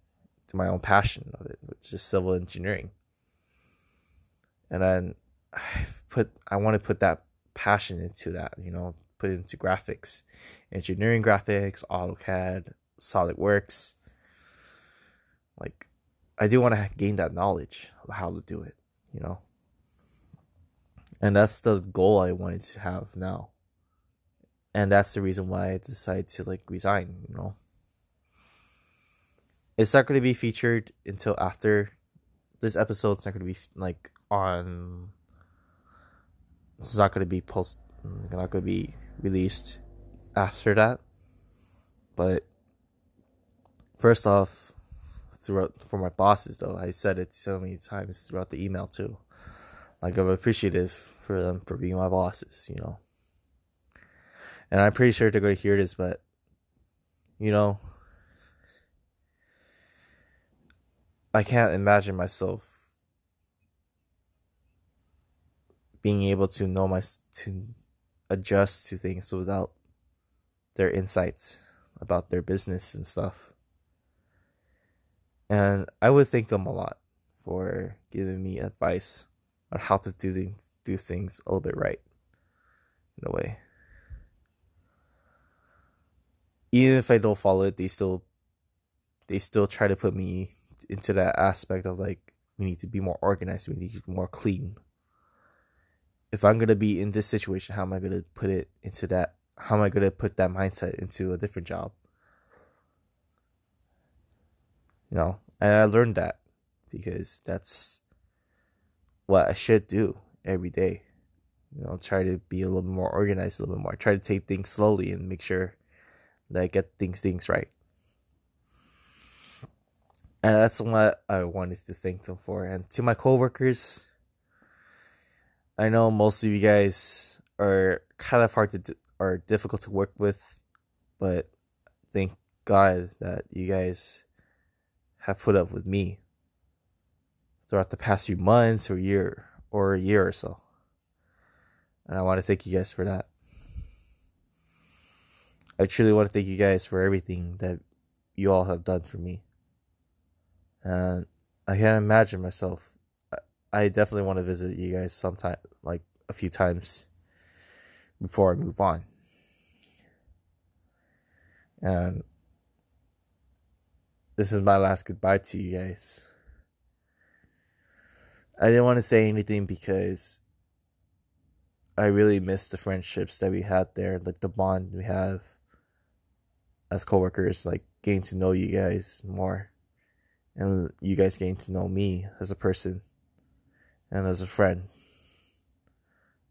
to my own passion of it, which is civil engineering. And then I put I want to put that passion into that, you know, put it into graphics, engineering graphics, AutoCAD, SolidWorks. Like I do want to gain that knowledge of how to do it, you know. And that's the goal I wanted to have now and that's the reason why I decided to like resign. You know, it's not going to be featured until after this episode. It's not going to be like on. It's not going to be post. Not going to be released after that. But first off, throughout for my bosses though, I said it so many times throughout the email too. Like I'm appreciative for them for being my bosses. You know and I'm pretty sure they're going to hear this, but you know, I can't imagine myself being able to know my to adjust to things without their insights about their business and stuff. And I would thank them a lot for giving me advice on how to do do things a little bit right in a way even if I don't follow it, they still they still try to put me into that aspect of like we need to be more organized, we need to be more clean. If I'm gonna be in this situation, how am I gonna put it into that? How am I gonna put that mindset into a different job? You know, and I learned that because that's what I should do every day. You know, try to be a little bit more organized, a little bit more. Try to take things slowly and make sure that I get things things right. And that's what I wanted to thank them for. And to my coworkers, I know most of you guys are kind of hard to do, are difficult to work with, but thank God that you guys have put up with me throughout the past few months or year or a year or so. And I want to thank you guys for that. I truly want to thank you guys for everything that you all have done for me. And I can't imagine myself. I definitely want to visit you guys sometime, like a few times before I move on. And this is my last goodbye to you guys. I didn't want to say anything because I really miss the friendships that we had there, like the bond we have as coworkers, like getting to know you guys more, and you guys getting to know me as a person and as a friend.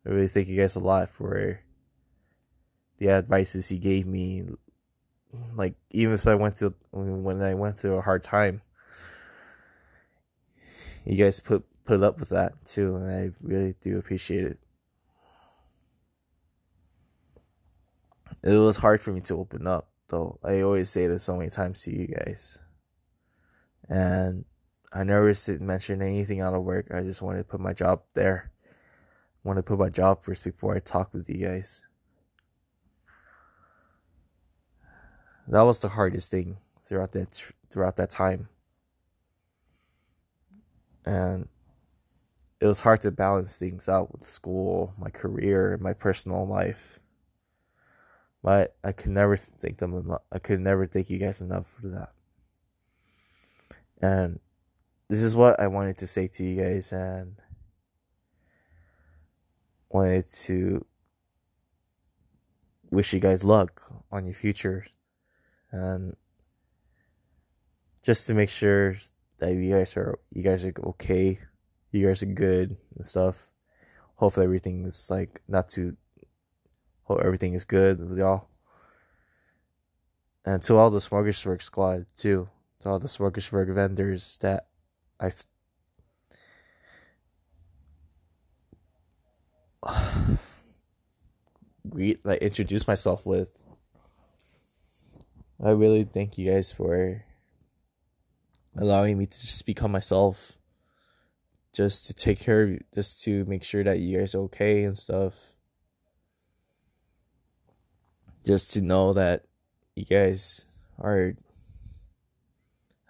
I really thank you guys a lot for the advices you gave me. Like even if I went to when I went through a hard time, you guys put put it up with that too, and I really do appreciate it. It was hard for me to open up though. I always say this so many times to you guys. And I never mention anything out of work. I just wanted to put my job there. I want to put my job first before I talk with you guys. That was the hardest thing throughout that throughout that time. And it was hard to balance things out with school, my career, my personal life. But I could never thank them enough. I could never thank you guys enough for that. And this is what I wanted to say to you guys and wanted to wish you guys luck on your future and just to make sure that you guys are you guys are okay, you guys are good and stuff. hopefully everything is like not too hope everything is good with y'all. And to all the Smorgasburg squad too. To all the Smorgasburg vendors that I've [sighs] greet like introduce myself with. I really thank you guys for allowing me to just become myself. Just to take care of you, just to make sure that you guys are okay and stuff. Just to know that you guys are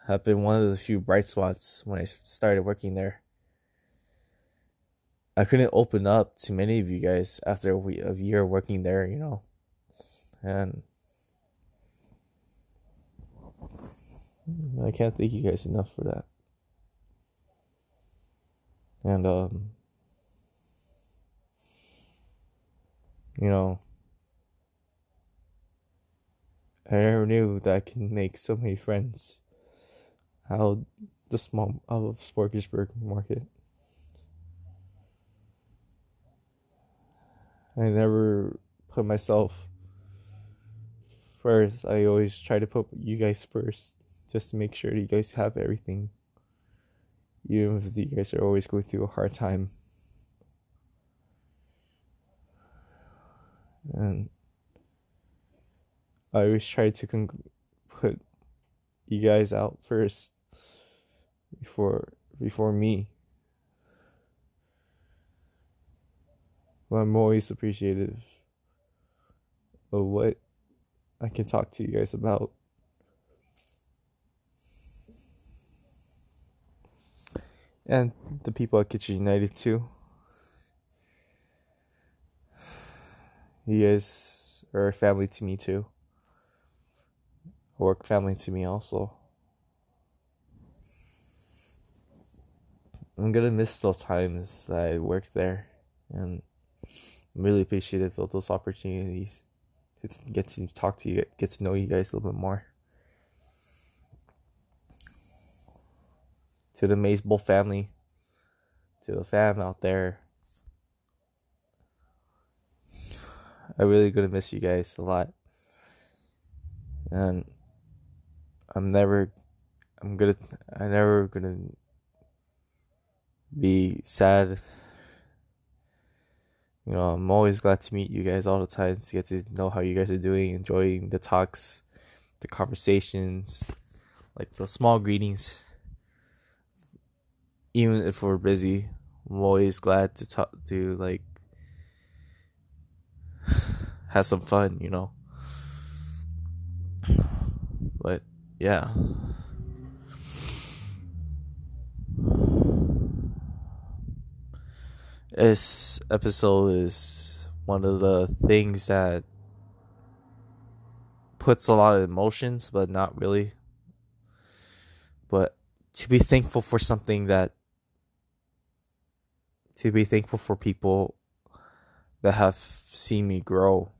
have been one of the few bright spots when I started working there. I couldn't open up to many of you guys after a, week, a year working there, you know, and I can't thank you guys enough for that. And um, you know, I never knew that I can make so many friends out the small out of Smorgasburg market. I never put myself first. I always try to put you guys first just to make sure you guys have everything. Even if you guys are always going through a hard time. And I always try to con- put you guys out first before before me. But I'm always appreciative of what I can talk to you guys about. And the people at Kitchen United too. You guys are family to me too. Work family to me also. I'm gonna miss those times that I worked there and I'm really appreciative of those opportunities to get to talk to you, get to know you guys a little bit more. To the Maze family, to the fam out there, I really gonna miss you guys a lot, and I'm never, I'm gonna, I never gonna be sad. You know, I'm always glad to meet you guys all the time to get to know how you guys are doing, enjoying the talks, the conversations, like the small greetings. Even if we're busy, I'm always glad to talk to like [sighs] have some fun, you know. But yeah. This episode is one of the things that puts a lot of emotions, but not really. But to be thankful for something that, to be thankful for people that have seen me grow.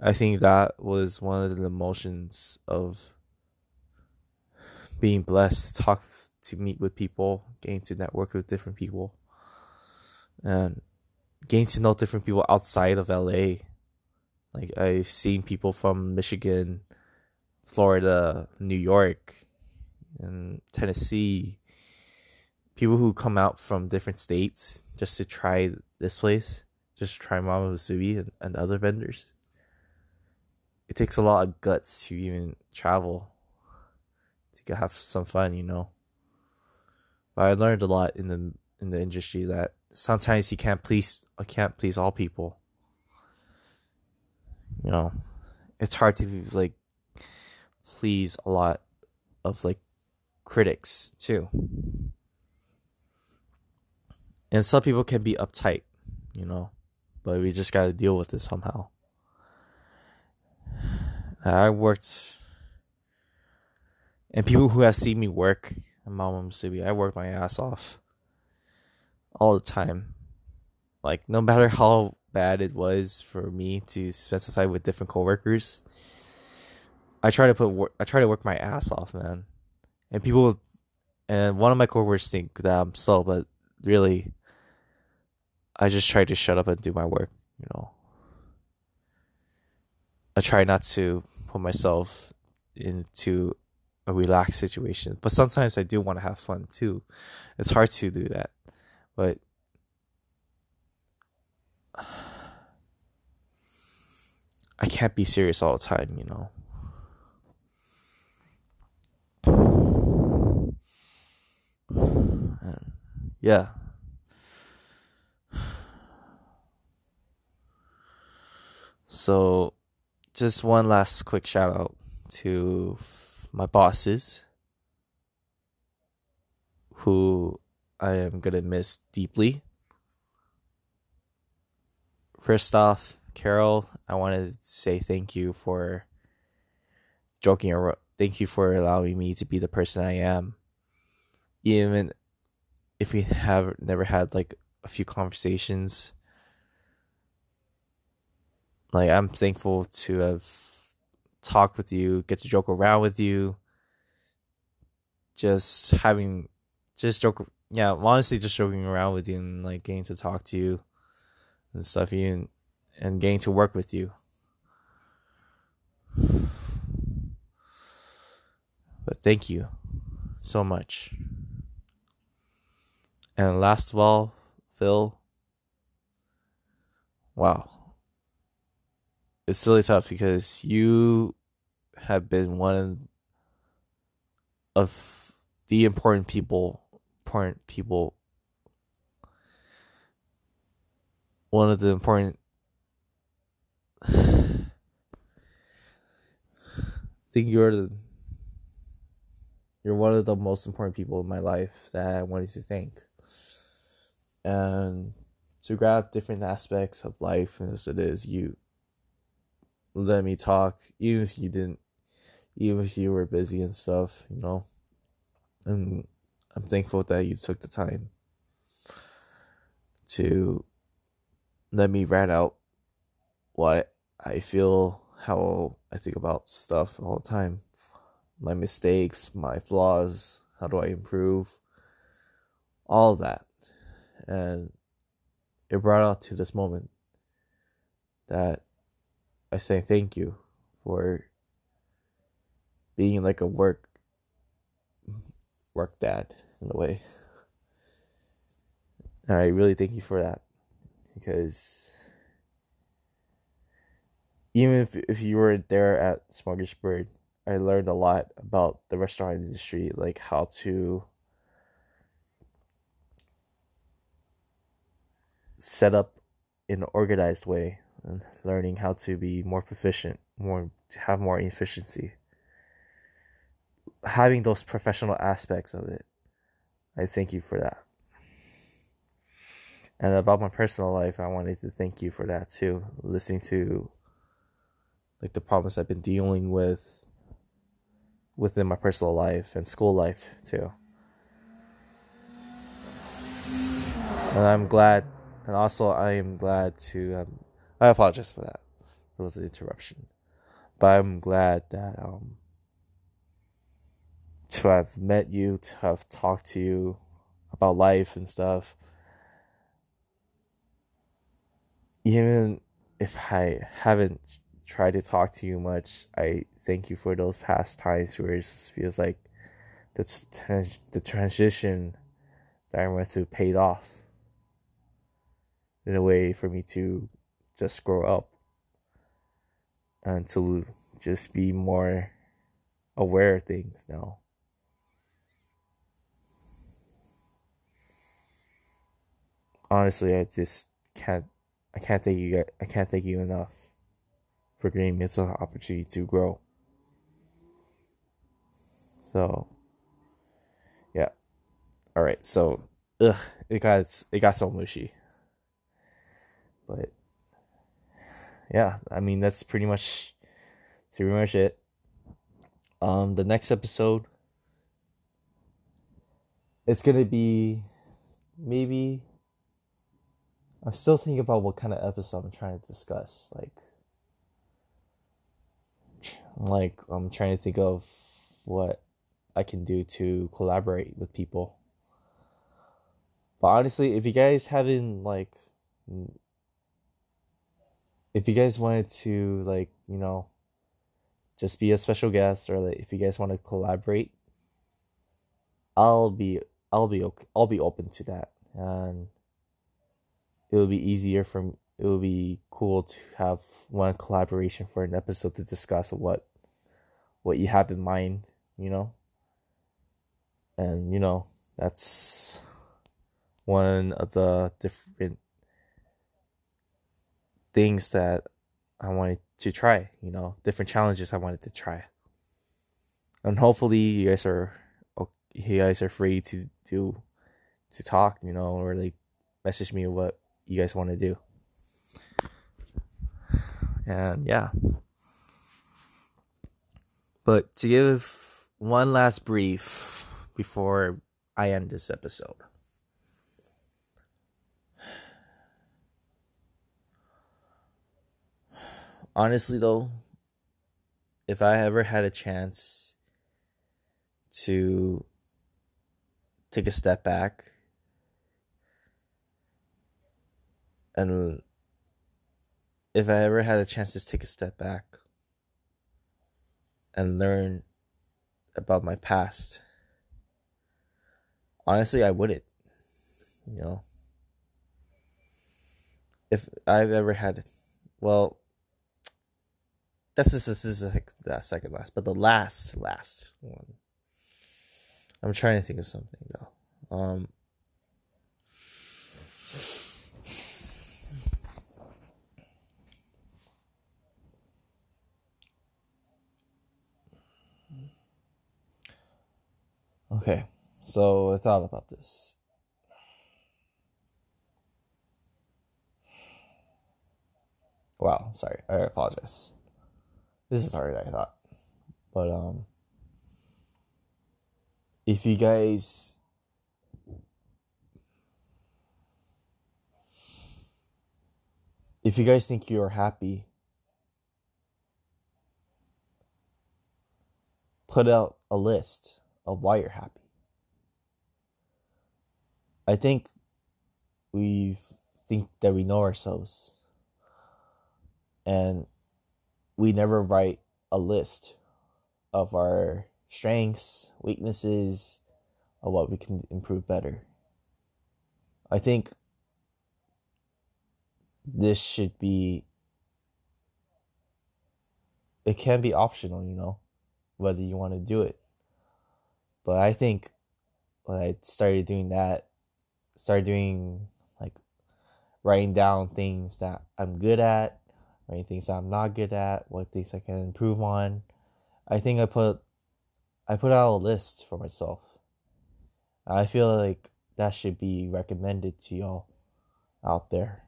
I think that was one of the emotions of being blessed to talk to meet with people, getting to network with different people and getting to know different people outside of LA. Like I've seen people from Michigan, Florida, New York, and Tennessee. People who come out from different states just to try this place, just to try Mama Musubi and, and other vendors. It takes a lot of guts to even travel to have some fun, you know. But I learned a lot in the in the industry that sometimes you can't please I can't please all people. You know, it's hard to like please a lot of like critics too. And some people can be uptight, you know, but we just got to deal with it somehow. I worked, and people who have seen me work in Musubi, I work my ass off all the time. Like no matter how bad it was for me to spend some time with different coworkers, I try to put I try to work my ass off, man. And people, and one of my coworkers think that I'm slow, but really, I just try to shut up and do my work, you know. I try not to put myself into a relaxed situation, but sometimes I do want to have fun too. It's hard to do that, but I can't be serious all the time, you know. [sighs] Yeah. So, just one last quick shout out to my bosses who I am going to miss deeply. First off, Carol, I want to say thank you for joking around. Thank you for allowing me to be the person I am. Even if we have never had like a few conversations like I'm thankful to have talked with you, get to joke around with you. Just having just joke yeah, honestly just joking around with you and like getting to talk to you and stuff you and getting to work with you. But thank you so much. And last of all, Phil, wow it's really tough because you have been one of the important people important people one of the important I [sighs] think you're the you're one of the most important people in my life that I wanted to thank. And to grab different aspects of life as it is, you let me talk, even if you didn't, even if you were busy and stuff, you know. And I'm thankful that you took the time to let me rant out what I feel, how I think about stuff all the time, my mistakes, my flaws, how do I improve, all that. And it brought out to this moment that I say thank you for being like a work [laughs] work dad in a way. And I really thank you for that because even if if you were there at Smorgasburg, I learned a lot about the restaurant industry, like how to set up in an organized way and learning how to be more proficient, more to have more efficiency. Having those professional aspects of it. I thank you for that. And about my personal life, I wanted to thank you for that too. Listening to like the problems I've been dealing with within my personal life and school life too. And I'm glad, and also I am glad to um, I apologize for that. It was an interruption. But I'm glad that um to have met you, to have talked to you about life and stuff. Even if I haven't tried to talk to you much, I thank you for those past times where it just feels like the the transition that I went through paid off in a way for me to just grow up and to just be more aware of things now. Honestly, I just can't. I can't thank you. I can't thank you enough for giving me an opportunity to grow. So, yeah. All right. So, ugh, it got it got so mushy. But yeah, I mean that's pretty much that's pretty much it. Um, the next episode, it's gonna be maybe. I'm still thinking about what kind of episode I'm trying to discuss. Like, like I'm trying to think of what I can do to collaborate with people. But honestly, if you guys haven't like if you guys wanted to like you know just be a special guest or like if you guys want to collaborate i'll be i'll be okay i'll be open to that. And it will be easier for it will be cool to have one collaboration for an episode to discuss what what you have in mind you know? And you know that's one of the different things that I wanted to try, you know, different challenges I wanted to try. And hopefully you guys are you guys are free to do to talk, you know, or like message me what you guys want to do. And yeah. But to give one last brief before I end this episode. Honestly though, if I ever had a chance to take a step back and if I ever had a chance to take a step back and learn about my past, honestly, I wouldn't. You know, if I've ever had, well, that's just this is the second last, but the last last one. I'm trying to think of something though. Um, okay, so I thought about this. Wow, sorry, I apologize. This is harder than I thought. But um if you guys if you guys think you're happy put out a list of why you're happy i think we think that we know ourselves and we never write a list of our strengths, weaknesses, of what we can improve better. I think this should be it can be optional, you know, whether you want to do it. But I think when I started doing that, started doing like writing down things that I'm good at right? Things I'm not good at, what things I can improve on. I think I put I put out a list for myself. I feel like that should be recommended to y'all out there.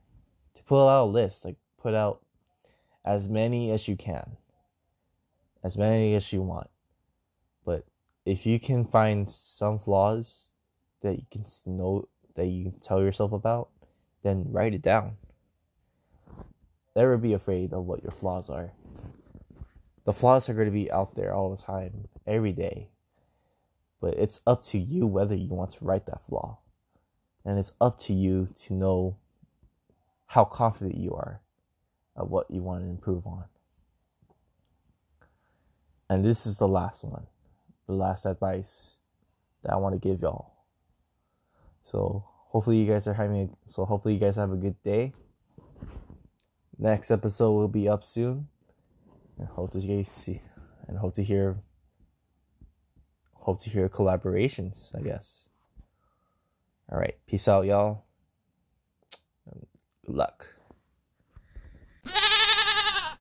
To put out a list, like put out as many as you can. As many as you want. But if you can find some flaws that you can know that you can tell yourself about, then write it down never be afraid of what your flaws are. The flaws are going to be out there all the time, every day. But it's up to you whether you want to write that flaw. And it's up to you to know how confident you are of what you want to improve on. And this is the last one, the last advice that I want to give y'all. So hopefully you guys are having a, so hopefully you guys have a good day Next episode will be up soon. And hope to see and hope to hear hope to hear collaborations, I guess. All right, peace out, y'all. Good luck.